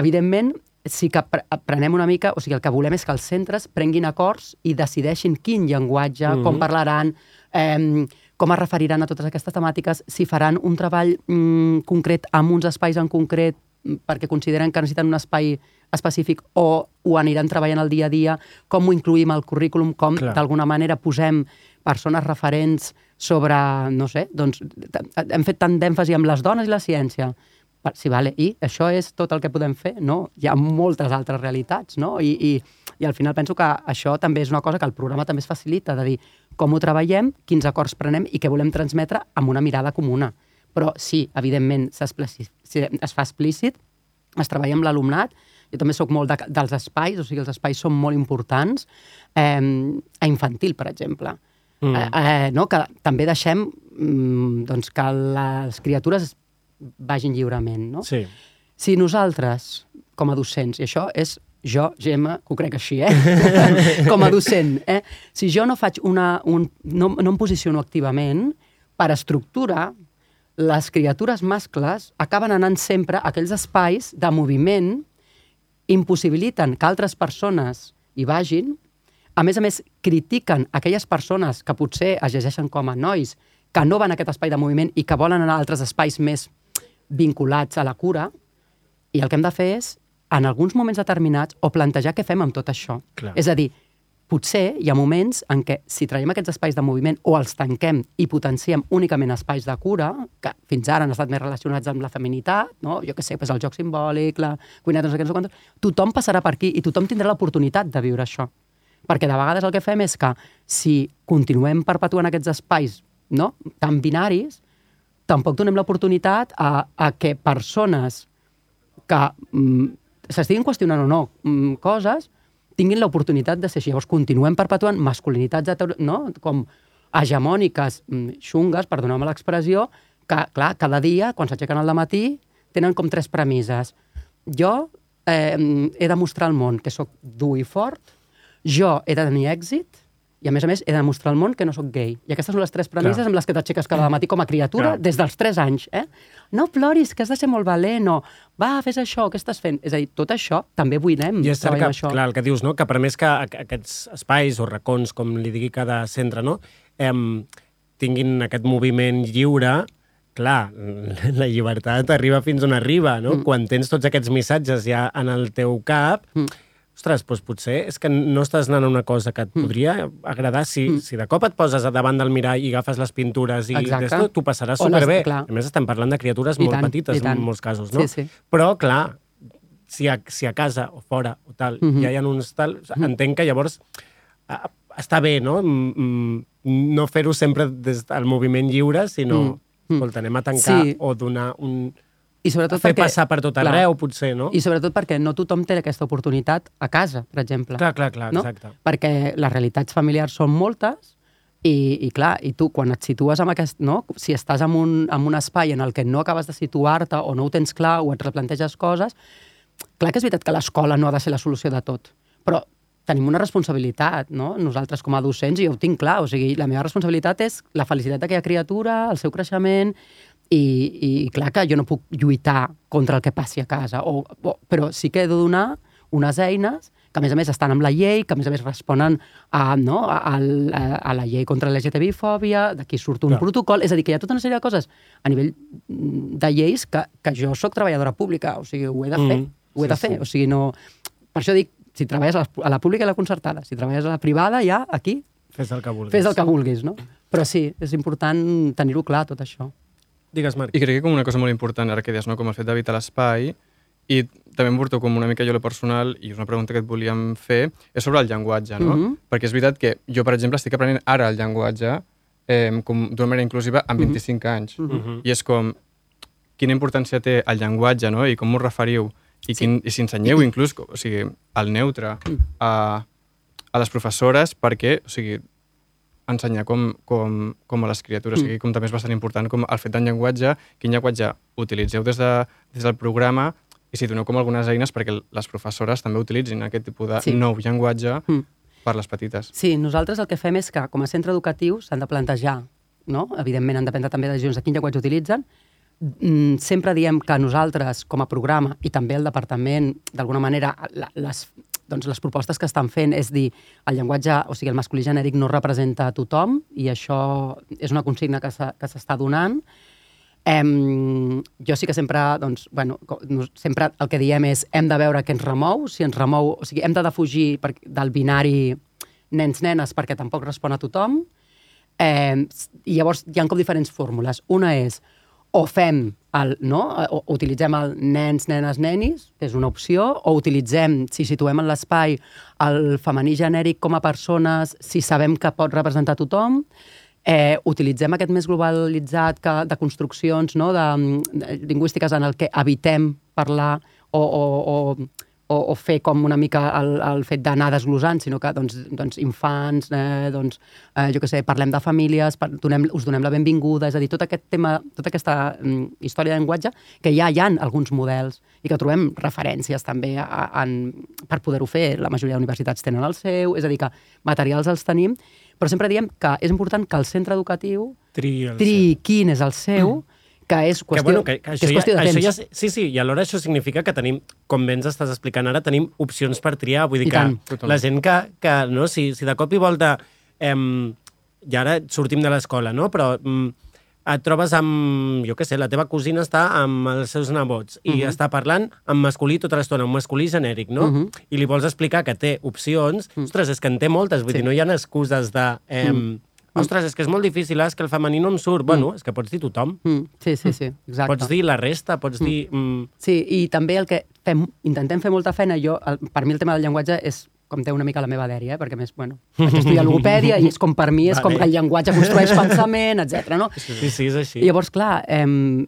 evidentment, sí que pre- prenem una mica, o sigui, el que volem és que els centres prenguin acords i decideixin quin llenguatge, Mhm. com parlaran, eh, com es referiran a totes aquestes temàtiques, si faran un treball mm, concret amb uns espais en concret mm, perquè consideren que necessiten un espai específic o ho aniran treballant al dia a dia, com ho incluïm al currículum, com d'alguna manera posem persones referents sobre, no sé, doncs hem fet tant d'èmfasi amb les dones i la ciència. Sí, vale. I això és tot el que podem fer? No, hi ha moltes altres realitats, no? I, i, i al final penso que això també és una cosa que el programa també es facilita, de dir com ho treballem, quins acords prenem i què volem transmetre amb una mirada comuna. Però sí, evidentment, es fa explícit, es treballa amb l'alumnat, jo també sóc molt de, dels espais, o sigui, els espais són molt importants, eh, a infantil, per exemple. Mm. Eh, eh, no? Que també deixem mm, doncs, que les criatures vagin lliurement. No? Sí. Si nosaltres, com a docents, i això és jo, Gemma, que ho crec així, eh? <laughs> com a docent, eh? si jo no faig una... Un, no, no em posiciono activament, per estructura, les criatures mascles acaben anant sempre a aquells espais de moviment impossibiliten que altres persones hi vagin, a més a més, critiquen aquelles persones que potser es llegeixen com a nois, que no van a aquest espai de moviment i que volen anar a altres espais més vinculats a la cura, i el que hem de fer és, en alguns moments determinats, o plantejar què fem amb tot això. Clar. És a dir, potser hi ha moments en què si traiem aquests espais de moviment o els tanquem i potenciem únicament espais de cura, que fins ara han estat més relacionats amb la feminitat, no? jo que sé, doncs el joc simbòlic, la cuineta, no sé què, no sé quantos, tothom passarà per aquí i tothom tindrà l'oportunitat de viure això. Perquè de vegades el que fem és que si continuem perpetuant aquests espais no? tan binaris, tampoc donem l'oportunitat a, a que persones que mm, s'estiguin qüestionant o no mm, coses tinguin l'oportunitat de ser així. Llavors continuem perpetuant masculinitats no? com hegemòniques, mm, xungues, perdoneu-me l'expressió, que, clar, cada dia, quan s'aixequen al matí, tenen com tres premisses. jo eh, he de mostrar al món que sóc dur i fort, jo he de tenir èxit, i a més a més he de demostrar al món que no sóc gay. I aquestes són les tres premisses Clar. amb les que t'aixeques cada matí com a criatura Clar. des dels 3 anys. Eh? No ploris, que has de ser molt valent, o va, fes això, què estàs fent? És a dir, tot això també buidem I és cert que, això. clar, el que dius, no? que per més que aqu- aquests espais o racons, com li digui cada centre, no? em, tinguin aquest moviment lliure, clar, <laughs> la llibertat arriba fins on arriba, no? Mm. Quan tens tots aquests missatges ja en el teu cap, mm. Ostres, doncs potser és que no estàs anant a una cosa que et Mm. podria agradar si, mm. si de cop et poses a davant del mirall i agafes les pintures i d'esto, t'ho passaràs superbé. clar. A més, estem parlant de criatures I molt tant, petites en molts casos, no? Sí, sí. Però, clar, si a, si a casa o fora o tal, mm Mhm. -hmm. ja hi ha uns tal... Entenc que llavors ah, està bé, no? Mm, mm, No fer-ho sempre des del moviment lliure, sinó, Mm, mm. escolta, anem a tancar Sí. o donar un... I sobretot fer perquè, passar per tot clar, arreu, potser, no? I sobretot perquè no tothom té aquesta oportunitat a casa, per exemple. Clar, clar, clar, no? exacte. Perquè les realitats familiars són moltes i, i clar, i tu quan et situes en aquest... No? Si estàs en un, en un espai en el que no acabes de situar-te o no ho tens clar o et replanteges coses, clar que és veritat que l'escola no ha de ser la solució de tot, però tenim una responsabilitat, no? Nosaltres com a docents, i jo ho tinc clar, o sigui, la meva responsabilitat és la felicitat d'aquella criatura, el seu creixement, i, i clar que jo no puc lluitar contra el que passi a casa, o, o, però sí que he de donar unes eines que a més a més estan amb la llei, que a més a més responen a, no, a, a, a la llei contra l'LGTBI-fòbia, d'aquí surt un Clar. protocol, és a dir, que hi ha tota una sèrie de coses a nivell de lleis que, que jo sóc treballadora pública, o sigui, ho he de fer, Mm, ho he sí, de fer, sí. o sigui, no... Per això dic, si treballes a la, a la pública i a la concertada, si treballes a la privada, ja, aquí, Fes el que vulguis. fes el que vulguis, no? Però sí, és important tenir-ho clar, tot això. Digues, Marc. I crec que com una cosa molt important, ara que deies, no? com el fet d'habitar l'espai, i també em porto com una mica jo lo personal, i és una pregunta que et volíem fer, és sobre el llenguatge, no? Mhm. Perquè és veritat que jo, per exemple, estic aprenent ara el llenguatge eh, com d'una manera inclusiva amb 25 anys. Mhm. I és com, quina importància té el llenguatge, no? I com us referiu? I, Sí. quin, i si ensenyeu inclús, o sigui, el neutre a, a les professores perquè, o sigui, ensenyar com, com, com a les criatures, o sigui, com també és bastant important com el fet del llenguatge, quin llenguatge utilitzeu des, de, des del programa i si doneu com algunes eines perquè les professores també utilitzin aquest tipus de Sí. nou llenguatge Mm. per les petites. Sí, nosaltres el que fem és que, com a centre educatiu, s'han de plantejar, no? evidentment han de prendre també decisions de quin llenguatge utilitzen, Mm, sempre diem que nosaltres, com a programa, i també el departament, d'alguna manera, la- les, doncs les propostes que estan fent és dir el llenguatge, o sigui, el masculí genèric no representa a tothom, i això és una consigna que s'està donant. Em, jo sí que sempre, doncs, bueno, sempre el que diem és hem de veure què ens remou, si ens remou, o sigui, hem de defugir per, del binari nens-nenes perquè tampoc respon a tothom. Eh, I llavors hi ha com diferents fórmules. Una és o fem el, no? o, o utilitzem el nens, nenes, nenis, que és una opció, o utilitzem, si situem en l'espai, el femení genèric com a persones, si sabem que pot representar tothom, eh, utilitzem aquest més globalitzat que, de construccions no? de, de, lingüístiques en el que evitem parlar o, o, o, o, o fer com una mica el, el fet d'anar desglosant, sinó que doncs, doncs infants, eh, doncs, eh, jo què sé, parlem de famílies, par donem, us donem la benvinguda, és a dir, tot aquest tema, tota aquesta mm, història de llenguatge, que ja hi ha alguns models i que trobem referències també a, a, en, per poder-ho fer. La majoria d'universitats tenen el seu, és a dir, que materials els tenim, però sempre diem que és important que el centre educatiu Triï el triï quin és el seu, que és que, qüestió, bueno, que, que, que és qüestió ja, de això temps. ja, sí, sí, i alhora això significa que tenim, com bé ens estàs explicant ara, tenim opcions per triar. Vull dir I que tant. La gent que, que no, si, si de cop i volta, em, i ara sortim de l'escola, no? però em, et trobes amb, jo què sé, la teva cosina està amb els seus nebots i Mhm. està parlant en masculí tota l'estona, en masculí genèric, no? Mhm. I li vols explicar que té opcions, ostres, és que en té moltes, vull Sí. dir, no hi ha excuses de... Em, Ostres, és que és molt difícil, eh? és que el femení no em surt. Bueno, és que pots dir tothom. Mm, sí, sí, sí, exacte. Pots dir la resta, pots dir... Mm, Sí, i també el que fem, intentem fer molta feina, jo, el, per mi el tema del llenguatge és com té una mica la meva dèria, eh? perquè a més, bueno, vaig estudiar logopèdia i és com per mi és com Vale. que el llenguatge construeix pensament, etc. no? sí, sí, és així. I llavors, clar, eh,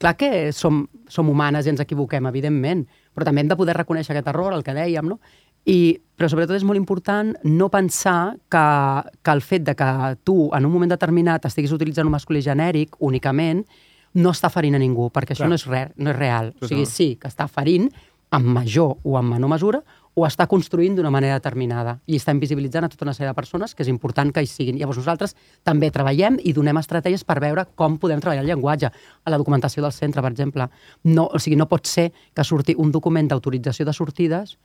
clar que som, som humanes i ens equivoquem, evidentment, però també hem de poder reconèixer aquest error, el que dèiem, no? I, però sobretot és molt important no pensar que, que el fet de que tu en un moment determinat estiguis utilitzant un masculí genèric únicament no està ferint a ningú, perquè això Clar. no és, re, no és real. O sigui, sí que està ferint, en major o en menor mesura, o està construint d'una manera determinada i està invisibilitzant a tota una sèrie de persones que és important que hi siguin. Llavors nosaltres també treballem i donem estratègies per veure com podem treballar el llenguatge. A la documentació del centre, per exemple, no, o sigui, no pot ser que surti un document d'autorització de sortides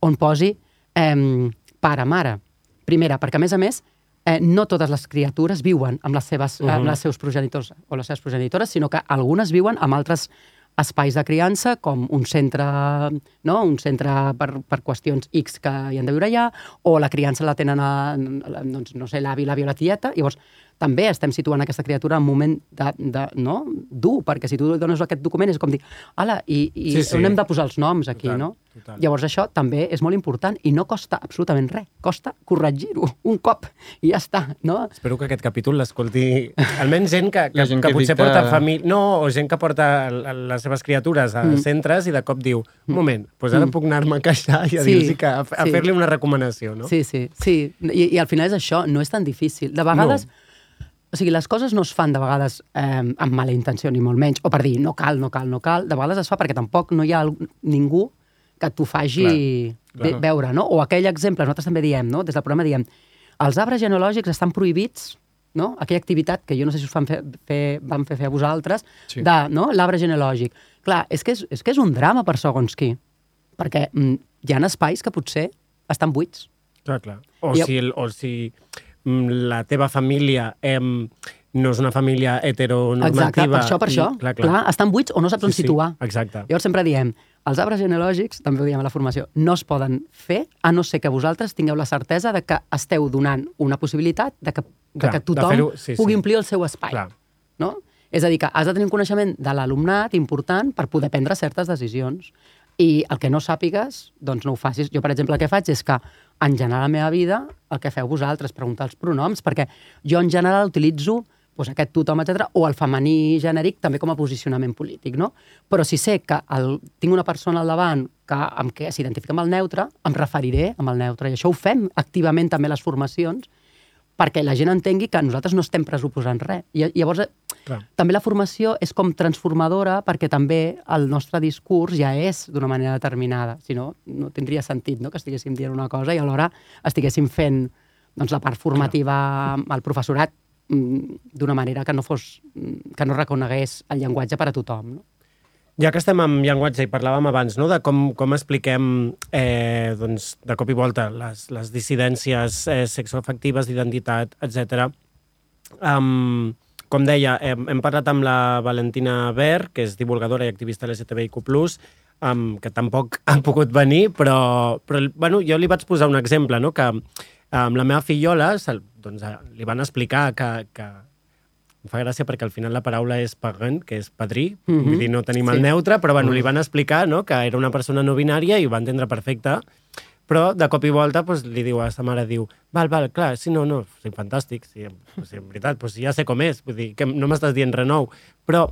on posi eh, pare-mare. Primera, perquè a més a més eh, no totes les criatures viuen amb les seves, uh -huh. amb les seus progenitors o les seves progenitores, sinó que algunes viuen amb altres espais de criança com un centre, no? un centre per, per qüestions X que hi han de viure allà, o la criança la tenen a, a doncs, no sé, l'avi, l'avi o la tieta. Llavors, també estem situant aquesta criatura en un moment de, de, no? dur, perquè si tu dones aquest document és com dir, ala, i, i sí, sí. on hem de posar els noms aquí, Total, no? total. Llavors això també és molt important i no costa absolutament res, costa corregir-ho un cop i ja està, no? Espero que aquest capítol l'escolti almenys gent que, <laughs> que, gent que, que potser dicta- porta família... No, o gent que porta les seves criatures a Mm. centres i de cop diu, un moment, doncs ara Mm. puc anar-me a queixar i a Sí, dir-los que a, a sí. fer-li una recomanació, no? Sí, sí, sí. I, I al final és això, no és tan difícil. De vegades... No. O sigui, les coses no es fan de vegades eh, amb mala intenció, ni molt menys, o per dir, no cal, no cal, no cal. De vegades es fa perquè tampoc no hi ha ningú que t'ho faci Clar, ve, clar. veure, no? O aquell exemple, nosaltres també diem, no? Des del programa diem, els arbres genealògics estan prohibits, no? Aquella activitat que jo no sé si us fan fer, fer, van fer fer a vosaltres, Sí. de no? l'arbre genealògic. Clar, és que és, és que és un drama per segons qui, perquè mm, hi ha espais que potser estan buits. Clar, clar. O, I- si, el, o si la teva família em, no és una família heteronormativa... Exacte, per això, per i- això. Clar, clar. clar, estan buits o no saps on Sí, sí, situar. exacte. Llavors sempre diem, els arbres genealògics, també ho diem a la formació, no es poden fer a no ser que vosaltres tingueu la certesa de que esteu donant una possibilitat de que, de Clar, que de tothom fer-ho- sí, pugui sí. omplir el seu espai. Clar. No? És a dir, que has de tenir un coneixement de l'alumnat important per poder prendre certes decisions. I el que no sàpigues, doncs no ho facis. Jo, per exemple, el que faig és que, en general, a la meva vida, el que feu vosaltres, preguntar els pronoms, perquè jo, en general, utilitzo doncs, aquest tothom, etc o el femení genèric també com a posicionament polític, no? Però si sé que el, tinc una persona al davant que, amb què s'identifica amb el neutre, em referiré amb el neutre. I això ho fem activament també les formacions, perquè la gent entengui que nosaltres no estem pressuposant res. I llavors, Clar. també la formació és com transformadora perquè també el nostre discurs ja és d'una manera determinada. Si no, no tindria sentit no? que estiguéssim dient una cosa i alhora estiguéssim fent doncs, la part formativa al professorat mm, d'una manera que no fos mm, que no reconegués el llenguatge per a tothom. No? Ja que estem amb llenguatge i parlàvem abans no, de com, com expliquem eh, doncs, de cop i volta les, les dissidències eh, sexoafectives, d'identitat, etc. Um, com deia, hem, hem parlat amb la Valentina Ver, que és divulgadora i activista LGTBIQ+, um, que tampoc ha pogut venir, però, però bueno, jo li vaig posar un exemple, no? que amb la meva fillola doncs, eh, li van explicar que, que em fa gràcia perquè al final la paraula és parent, que és padrí, mm -hmm. vull dir, no tenim Sí. el neutre, però bueno, li van explicar no, que era una persona no binària i ho va entendre perfecte, però de cop i volta doncs, li diu a sa mare, diu, val, val, clar, sí, no, no, sí, fantàstic, sí, sí, en veritat, doncs ja sé com és, vull dir, que no m'estàs dient res nou, però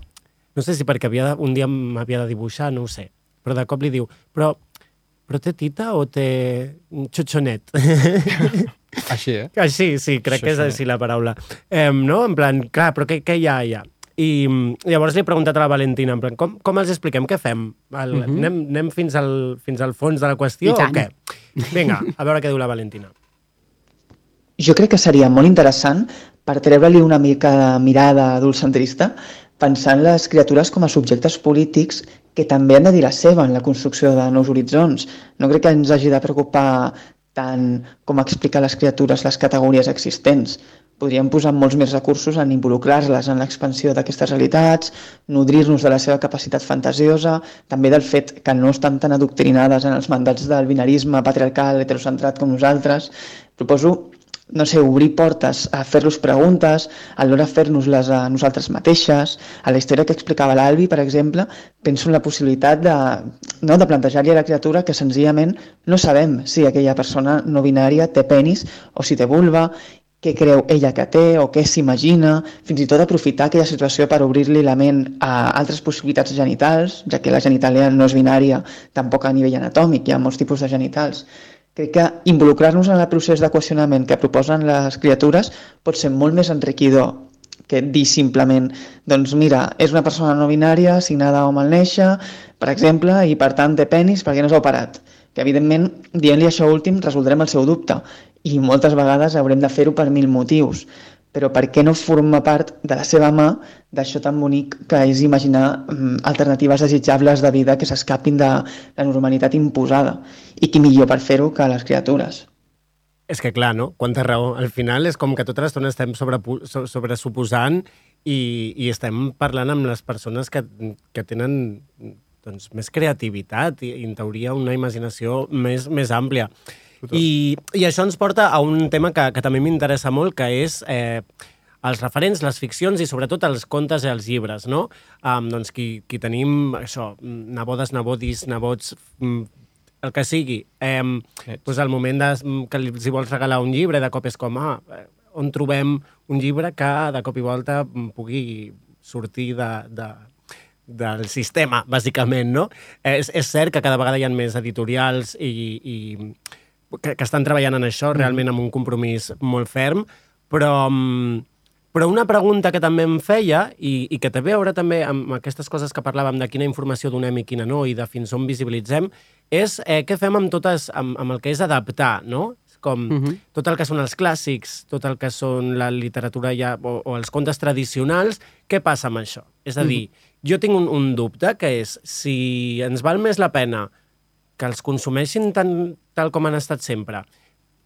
no sé si perquè havia de, un dia m'havia de dibuixar, no ho sé, però de cop li diu, però, però té tita o té xotxonet? <laughs> Així, eh? Així, sí, crec Això, que és així la paraula. Eh, no? En plan, clar, però què, què hi ha allà? I mm, llavors li he preguntat a la Valentina, en plan, com, com els expliquem? Què fem? El, uh -huh. anem, anem fins, al, fins al fons de la qüestió o què? Vinga, a veure què diu la Valentina. Jo crec que seria molt interessant per treure-li una mica de mirada adultcentrista pensar en les criatures com a subjectes polítics que també han de dir la seva en la construcció de nous horitzons. No crec que ens hagi de preocupar tant com explicar les criatures les categories existents. Podríem posar molts més recursos en involucrar-les en l'expansió d'aquestes realitats, nodrir-nos de la seva capacitat fantasiosa, també del fet que no estan tan adoctrinades en els mandats del binarisme patriarcal heterocentrat com nosaltres. Proposo no sé, obrir portes a fer-los preguntes, alhora fer-nos-les a nosaltres mateixes. A la història que explicava l'Albi, per exemple, penso en la possibilitat de, no, de plantejar-li a la criatura que senzillament no sabem si aquella persona no binària té penis o si té vulva, què creu ella que té o què s'imagina, fins i tot aprofitar aquella situació per obrir-li la ment a altres possibilitats genitals, ja que la genitàlia no és binària tampoc a nivell anatòmic, hi ha molts tipus de genitals. Crec que involucrar-nos en el procés de qüestionament que proposen les criatures pot ser molt més enriquidor que dir simplement, doncs mira, és una persona no binària, assignada home al néixer, per exemple, i per tant té penis perquè no s'ha operat. Que evidentment, dient-li això últim, resoldrem el seu dubte i moltes vegades haurem de fer-ho per mil motius. Però per què no forma part de la seva mà d'això tan bonic que és imaginar mm, alternatives desitjables de vida que s'escapin de la normalitat imposada? I qui millor per fer-ho que les criatures? És que clar, no? Quanta raó. Al final és com que tota l'estona estem sobre, sobresuposant i, i estem parlant amb les persones que, que tenen doncs, més creativitat i, i, en teoria, una imaginació més, més àmplia. I, I això ens porta a un tema que, que també m'interessa molt, que és eh, els referents, les ficcions i sobretot els contes i els llibres, no? Um, doncs qui, qui tenim, això, nebodes, nebodis, nebots, mm, el que sigui, eh, doncs al moment de, que els hi vols regalar un llibre, de cop és com, ah, on trobem un llibre que de cop i volta pugui sortir de, de, del sistema, bàsicament, no? És, és cert que cada vegada hi ha més editorials i, i que, que estan treballant en això, mm. realment amb un compromís molt ferm, però, mm, però una pregunta que també em feia, i, i que té a veure també amb aquestes coses que parlàvem de quina informació donem i quina no, i de fins on visibilitzem, és eh, què fem amb, totes, amb, amb el que és adaptar, no? com mm -hmm. tot el que són els clàssics, tot el que són la literatura ja, o, o els contes tradicionals, què passa amb això? És a dir, mm -hmm. jo tinc un, un dubte, que és si ens val més la pena que els consumeixin tan, tal com han estat sempre.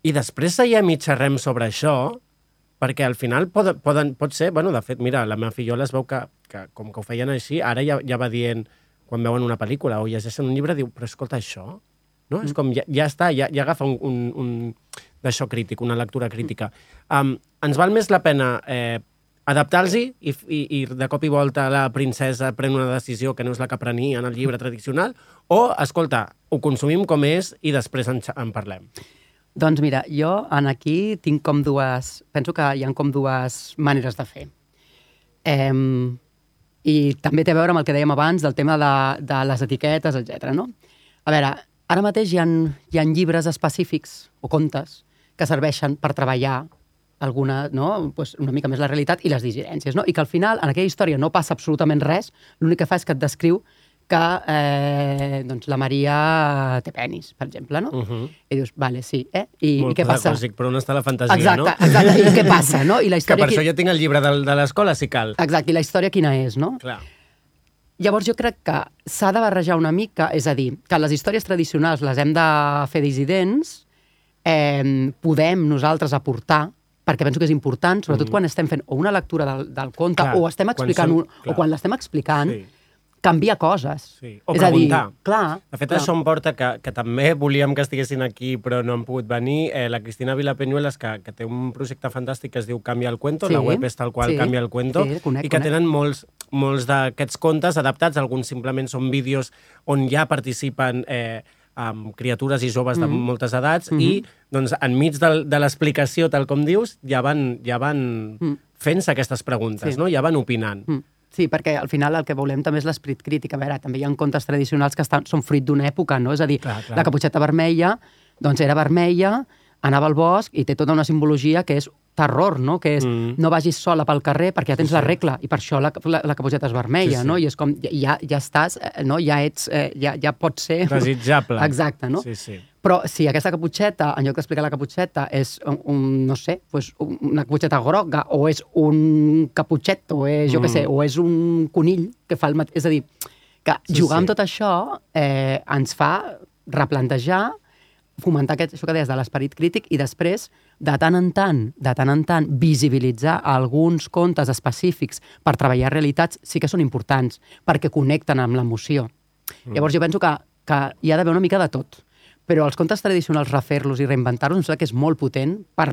I després seiem i xerrem sobre això, perquè al final poden, poden, pot ser, bueno, de fet, mira, la meva fillola es veu que, que com que ho feien així, ara ja, ja va dient, quan veuen una pel·lícula o llegeixen un llibre, diu, però escolta, això, no? Mm. És com, ja, ja està, ja, ja agafa un, un, un d'això crític, una lectura crítica. Um, ens val més la pena eh, adaptar-los i, i, i de cop i volta la princesa pren una decisió que no és la que prenia en el llibre tradicional, o, escolta, ho consumim com és i després en, en parlem. Doncs mira, jo en aquí tinc com dues... Penso que hi ha com dues maneres de fer. Eh, I també té a veure amb el que dèiem abans del tema de, de les etiquetes, etc. no? A veure, ara mateix hi ha, hi ha llibres específics o contes que serveixen per treballar alguna, no? pues una mica més la realitat i les dissidències. No? I que al final, en aquella història no passa absolutament res, l'únic que fa és que et descriu que eh, doncs la Maria té penis, per exemple, no? Uh -huh. I dius, vale, sí, eh? I, Molt i què passa? Clàssic, però on està la fantasia, exacte, no? Exacte, i què passa, no? I la història que per qui... això ja tinc el llibre de, de l'escola, si cal. Exacte, i la història quina és, no? Clar. Llavors jo crec que s'ha de barrejar una mica, és a dir, que les històries tradicionals les hem de fer dissidents, eh, podem nosaltres aportar perquè penso que és important, sobretot mm. quan estem fent o una lectura del, del conte clar, o estem explicant quan són, un, o quan l'estem explicant, sí. Canvia coses. Sí. O és preguntar. A dir, clar, de fet, clar. això em porta que, que també volíem que estiguessin aquí, però no han pogut venir. Eh, la Cristina Vilapeñuelas, que, que té un projecte fantàstic que es diu Canvia el cuento, sí. la web és tal qual sí. Canvia el cuento, sí, conec, i que tenen molts, molts d'aquests contes adaptats, alguns simplement són vídeos on ja participen eh, amb criatures i joves de mm -hmm. moltes edats mm -hmm. i doncs, enmig de, de l'explicació, tal com dius, ja van, ja van mm. fent-se aquestes preguntes, sí. no? ja van opinant. Mm. Sí, perquè al final el que volem també és l'esprit crític. A veure, també hi ha contes tradicionals que estan, són fruit d'una època, no? És a dir, clar, clar. la caputxeta vermella, doncs era vermella, anava al bosc i té tota una simbologia que és terror, no? que és mm. no vagis sola pel carrer perquè ja tens sí, sí. la regla i per això la, la, la caputxeta és vermella, sí, sí. no? I és com, ja, ja estàs, eh, no? ja ets, eh, ja, ja pot ser... Desitjable. <laughs> Exacte, no? Sí, sí. Però si aquesta caputxeta, en lloc d'explicar la caputxeta, és un, un no sé, pues una caputxeta groga, o és un caputxet, o és, jo mm. què sé, o és un conill que fa el mateix... És a dir, que sí, jugar sí. amb tot això eh, ens fa replantejar fomentar aquest, això que deies de l'esperit crític i després, de tant en tant, de tant en tant, visibilitzar alguns contes específics per treballar realitats sí que són importants, perquè connecten amb l'emoció. Mm. Llavors jo penso que, que hi ha d'haver una mica de tot, però els contes tradicionals refer-los i reinventar-los em sembla que és molt potent per,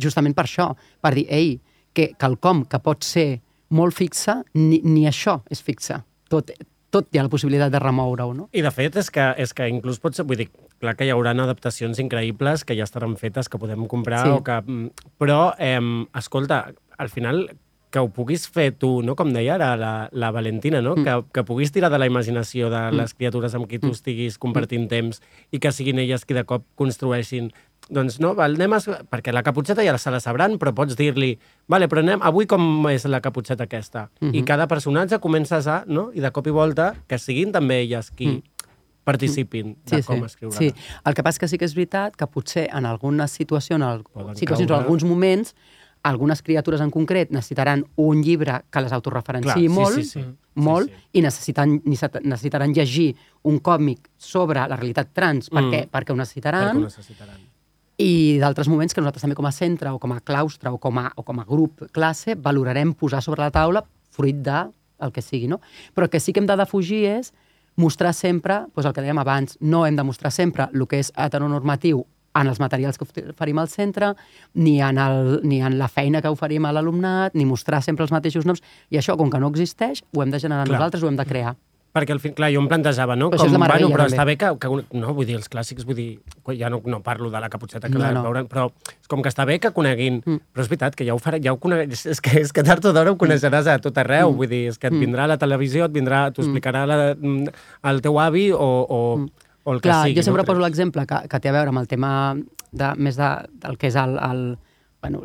justament per això, per dir, ei, que quelcom que pot ser molt fixe, ni, ni això és fixe. Tot, tot hi ha la possibilitat de remoure-ho, no? I de fet és que, és que inclús pot ser, vull dir, clar que hi haurà adaptacions increïbles que ja estaran fetes, que podem comprar sí. o que... Mm, però, eh, escolta, al final que ho puguis fer tu, no? com deia ara la, la Valentina, no? Mm. que, que puguis tirar de la imaginació de mm. les criatures amb qui tu mm. estiguis compartint mm. temps i que siguin elles qui de cop construeixin doncs no, val, anem a... perquè la caputxeta ja se la sabran, però pots dir-li, vale, però anem, avui com és la caputxeta aquesta? Uh -huh. I Mhm. cada personatge comences a, no? I de cop i volta, que siguin també elles qui Mm. participin de Sí, com sí, escriure. sí. El que passa que sí que és veritat que potser en algunes situacions, en Poden situacions caure. alguns moments, algunes criatures en concret necessitaran un llibre que les autorreferenciï Clar, sí, molt, sí, sí. molt Sí, sí. i necessiten, necessitaran llegir un còmic sobre la realitat trans perquè, Mm. perquè ho Perquè necessitaran, ho necessitaran. i d'altres moments que nosaltres també com a centre o com a claustre o com a, o com a grup classe valorarem posar sobre la taula fruit de el que sigui, no? Però que sí que hem de defugir és mostrar sempre, doncs el que dèiem abans, no hem de mostrar sempre el que és heteronormatiu en els materials que oferim al centre, ni en, el, ni en la feina que oferim a l'alumnat, ni mostrar sempre els mateixos noms. I això, com que no existeix, ho hem de generar Clar. nosaltres, ho hem de crear. Perquè al fin, clar, jo em plantejava, no? Però meravella, bueno, però també. està bé que, que, no, vull dir, els clàssics, vull dir, ja no, no parlo de la caputxeta que No, la no. veuran, però és com que està bé que coneguin, Mm. però és veritat que ja ho farà, ja ho conec, és, que, és que tard o d'hora ho coneixeràs a tot arreu, Mm. vull dir, és que et Mm. vindrà a la televisió, et vindrà, t'ho explicarà la, mm, el teu avi o, o, o el que Clar, sigui. jo sempre no? poso l'exemple que, que té a veure amb el tema de, més de, del que és el, el bueno,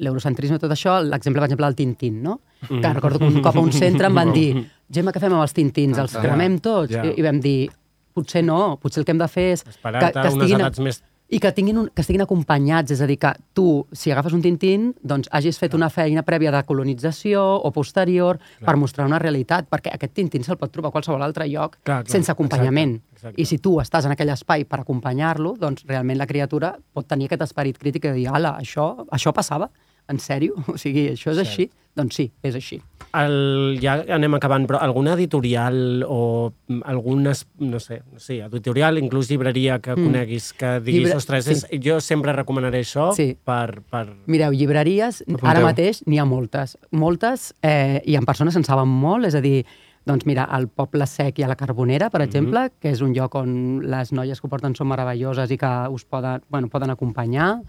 l'eurocentrisme i tot això, l'exemple, per exemple, del Tintín, no? Mm. Que recordo que un cop a un centre em van dir Gemma, què fem amb els Tintins? Els cremem tots? ja. I, I vam dir, potser no, potser el que hem de fer és... Esperar-te unes edats més... I que, tinguin un, que estiguin acompanyats, és a dir, que tu, si agafes un tintín, doncs hagis fet una feina prèvia de colonització o posterior per mostrar una realitat, perquè aquest tintín se'l pot trobar a qualsevol altre lloc Clar, clar, sense acompanyament. exacte, exacte. I si tu estàs en aquell espai per acompanyar-lo, doncs realment la criatura pot tenir aquest esperit crític de dir, ala, això, això passava? En sèrio? <laughs> O sigui, això és Cert. així? Doncs sí, és així. El, ja anem acabant, però alguna editorial o mm, algunes, no sé, sí, editorial, inclús llibreria que Mm. coneguis, que diguis, Llibre- ostres, sí. és, jo sempre recomanaré això Sí. per, per... Mireu, llibreries, Apunteu. ara mateix n'hi ha moltes. Moltes, eh, i en persones en saben molt, és a dir, doncs mira, al Poble Sec i a la Carbonera, per exemple, que és un lloc on les noies que ho porten són meravelloses i que us poden, bueno, poden acompanyar.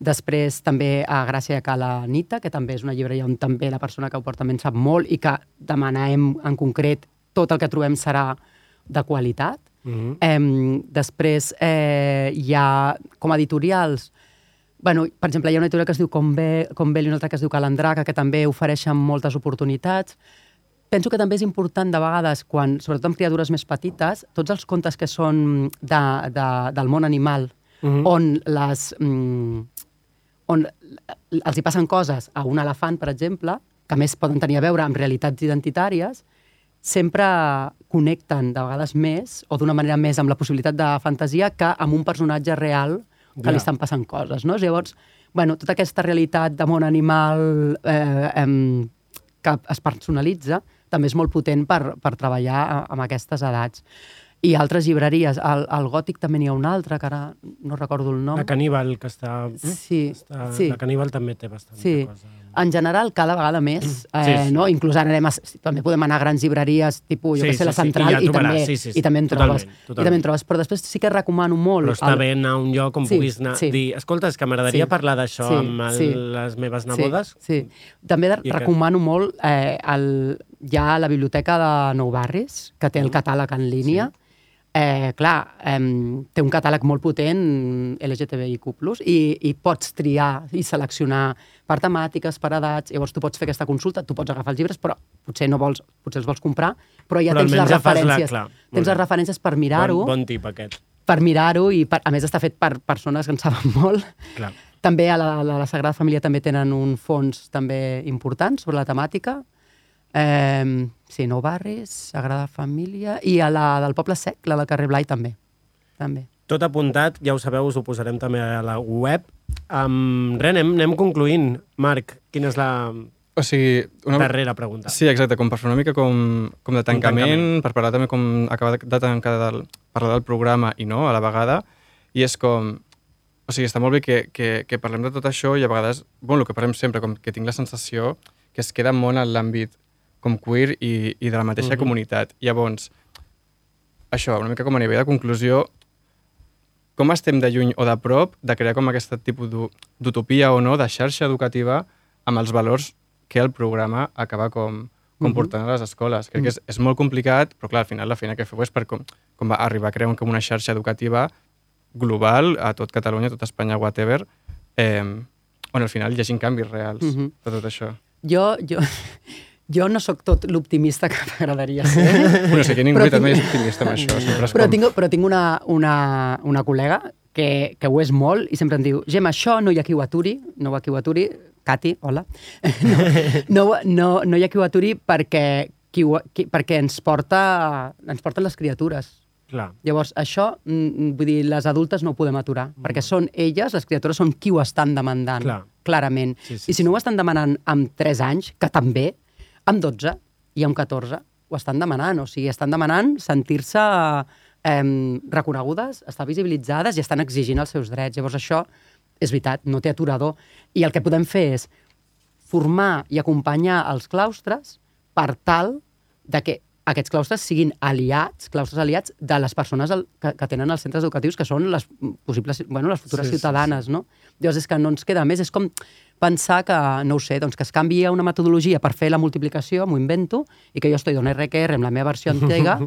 Després també a Gràcia a la Nita, que també és una llibreria on també la persona que ho porta en sap molt i que demanem en concret tot el que trobem serà de qualitat. Mhm. Eh, després eh, hi ha com a editorials bueno, per exemple, hi ha una editorial que es diu Convé, Convel i una altra que es diu Calandraca, que també ofereixen moltes oportunitats. Penso que també és important de vegades, quan, sobretot amb criatures més petites, tots els contes que són de, de, del món animal, Mhm. on les... Mm, on els hi passen coses a un elefant, per exemple, que més poden tenir a veure amb realitats identitàries, sempre connecten de vegades més o d'una manera més amb la possibilitat de fantasia que amb un personatge real que Ja. li estan passant coses. No? Llavors, bueno, tota aquesta realitat de món animal eh, em, que es personalitza també és molt potent per, per treballar amb aquestes edats. I altres llibreries. Al, al Gòtic també n'hi ha una altra, que ara no recordo el nom. La caníbal, que està... Sí, està sí. La caníbal també té bastanta Sí, cosa. en general cada vegada més, eh, Sí, sí. no? Inclús ara anem a, també podem anar a grans llibreries, tipus, jo Sí, que sé, sí, la sí, Central, i ja i, trobaràs, també, sí, sí, sí, i també en trobes. totalment, I totalment. també en trobes. Però després sí que recomano molt... Però està el- bé anar a un lloc on Sí, puguis anar, sí. dir, escolta, és que m'agradaria Sí. parlar d'això Sí, amb el, sí. les meves nebodes. Sí, sí. També I que- recomano molt eh, el, hi ha la biblioteca de Nou Barris, que té el catàleg en línia. Sí. Eh, clar, eh, té un catàleg molt potent LGTBIQ+, i, i pots triar i seleccionar per temàtiques, per edats, llavors tu pots fer aquesta consulta, tu pots agafar els llibres, però potser no vols, potser els vols comprar, però ja Però tens les la- referències. clar, molt tens les referències per mirar-ho, Bon, bon tip, aquest. per mirar-ho i per, a més està fet per persones que en saben <laughs> molt. Clar. També a la, a la Sagrada Família també tenen un fons també important sobre la temàtica. Eh, sí, Nou Barris, Sagrada Família, i a la del Poble Sec, la del carrer Blai també. també. Tot apuntat, ja ho sabeu, us ho posarem també a la web. Um, res, anem, anem concluint. Marc, quina és la O sigui, una... darrera pregunta? Sí, exacte, com per fer una mica com, com de tancament, tancament. per parlar també com acabar de, de tancar del, parlar del programa i no, a la vegada, i és com... O sigui, està molt bé que, que, que parlem de tot això i a vegades, bueno, el que parlem sempre, com que tinc la sensació que es queda molt en l'àmbit com queer i, i de la mateixa Mhm. comunitat. Llavors, això, una mica com a nivell de conclusió, com estem de lluny o de prop de crear com aquest tipus d'u- d'utopia o no, de xarxa educativa amb els valors que el programa acaba com, Mhm. portant a les escoles. Crec que és, és molt complicat, però clar, al final la feina que feu és per com, com va arribar a crear com una xarxa educativa global, a tot Catalunya, a tot Espanya, whatever, eh, on al final hi hagi canvis reals Mhm. de tot això. Jo, jo, jo no sóc tot l'optimista que <laughs> m'agradaria ser. Bueno, sé que ningú Però també tinc- és optimista amb això. Sempre és Però com... tinc, però tinc una, una, una col·lega que, que ho és molt i sempre em diu Gemma, això no hi ha qui ho aturi, no hi ha qui ho aturi, Cati, hola, <laughs> no, no, no, no hi ha qui ho aturi perquè, qui ho, qui, perquè ens, porta, ens porten les criatures. Clar. Llavors, això, mm, vull dir, les adultes no ho podem aturar, mm. perquè són elles, les criatures, són qui ho estan demandant, Clar. clarament. Sí, sí, I si no ho estan demanant amb 3 anys, que també, amb 12 i amb 14, ho estan demanant. O sigui, estan demanant sentir-se eh, reconegudes, estar visibilitzades i estan exigint els seus drets. Llavors, això és veritat, no té aturador. I el que podem fer és formar i acompanyar els claustres per tal de que aquests claustres siguin aliats, claustres aliats de les persones el, que, que tenen els centres educatius, que són les possibles, bueno, les futures Sí, sí, sí, ciutadanes, no? Llavors és que no ens queda més, és com pensar que, no ho sé, doncs que es canvi a una metodologia per fer la multiplicació, m'ho invento, i que jo estoy d'on RQR amb la meva versió antiga,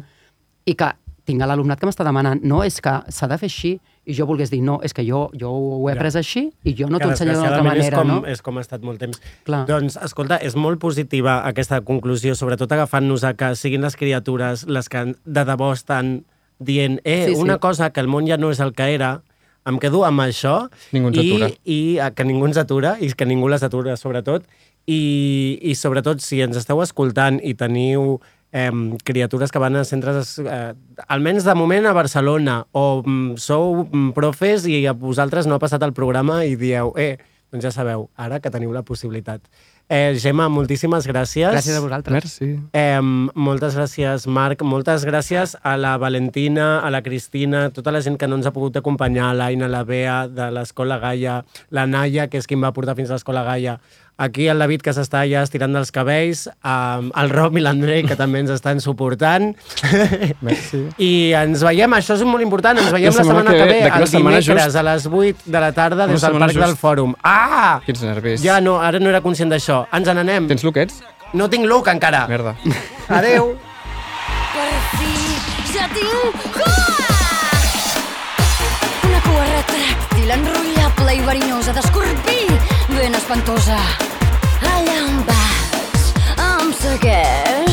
i que tinc l'alumnat que m'està demanant, no, és que s'ha de fer així, i jo volgués dir, no, és que jo, jo ho he après així i jo no t'ho ensenyo d'una altra manera, és com, no? És com ha estat molt temps. Clar. Doncs, escolta, és molt positiva aquesta conclusió, sobretot agafant-nos a que siguin les criatures les que de debò estan dient eh, Sí, sí, sí. una cosa, que el món ja no és el que era, em quedo amb això Ningú ens i, atura. i eh, que ningú ens atura i que ningú les atura, sobretot. I, I sobretot, si ens esteu escoltant i teniu eh, criatures que van a centres, eh, almenys de moment a Barcelona, o mm, sou mm, profes i a vosaltres no ha passat el programa i dieu, eh, doncs ja sabeu, ara que teniu la possibilitat. Eh, Gemma, moltíssimes gràcies. Gràcies a vosaltres. Merci. Eh, moltes gràcies, Marc. Moltes gràcies a la Valentina, a la Cristina, tota la gent que no ens ha pogut acompanyar, l'Aina, la Bea, de l'Escola Gaia, la Naya, que és qui em va portar fins a l'Escola Gaia, aquí el David, que s'està ja estirant dels cabells, eh, el Rob i l'Andrei, que també ens estan suportant. <laughs> Merci. I ens veiem, això és molt important, ens veiem la, setmana, que ve, d'aquí una el setmana dimecres just. a les 8 de la tarda des del setmana Parc del just. Fòrum. Ah! Quins nervis. Ja no, ara no era conscient d'això. Ens n'anem. Tens lookets? No tinc look encara. Merda. Adeu. Per fi ja tinc cua! Una cua retràctil, enrotllable i verinosa d'escorpí, ben espantosa. Allà on vaig, em segueix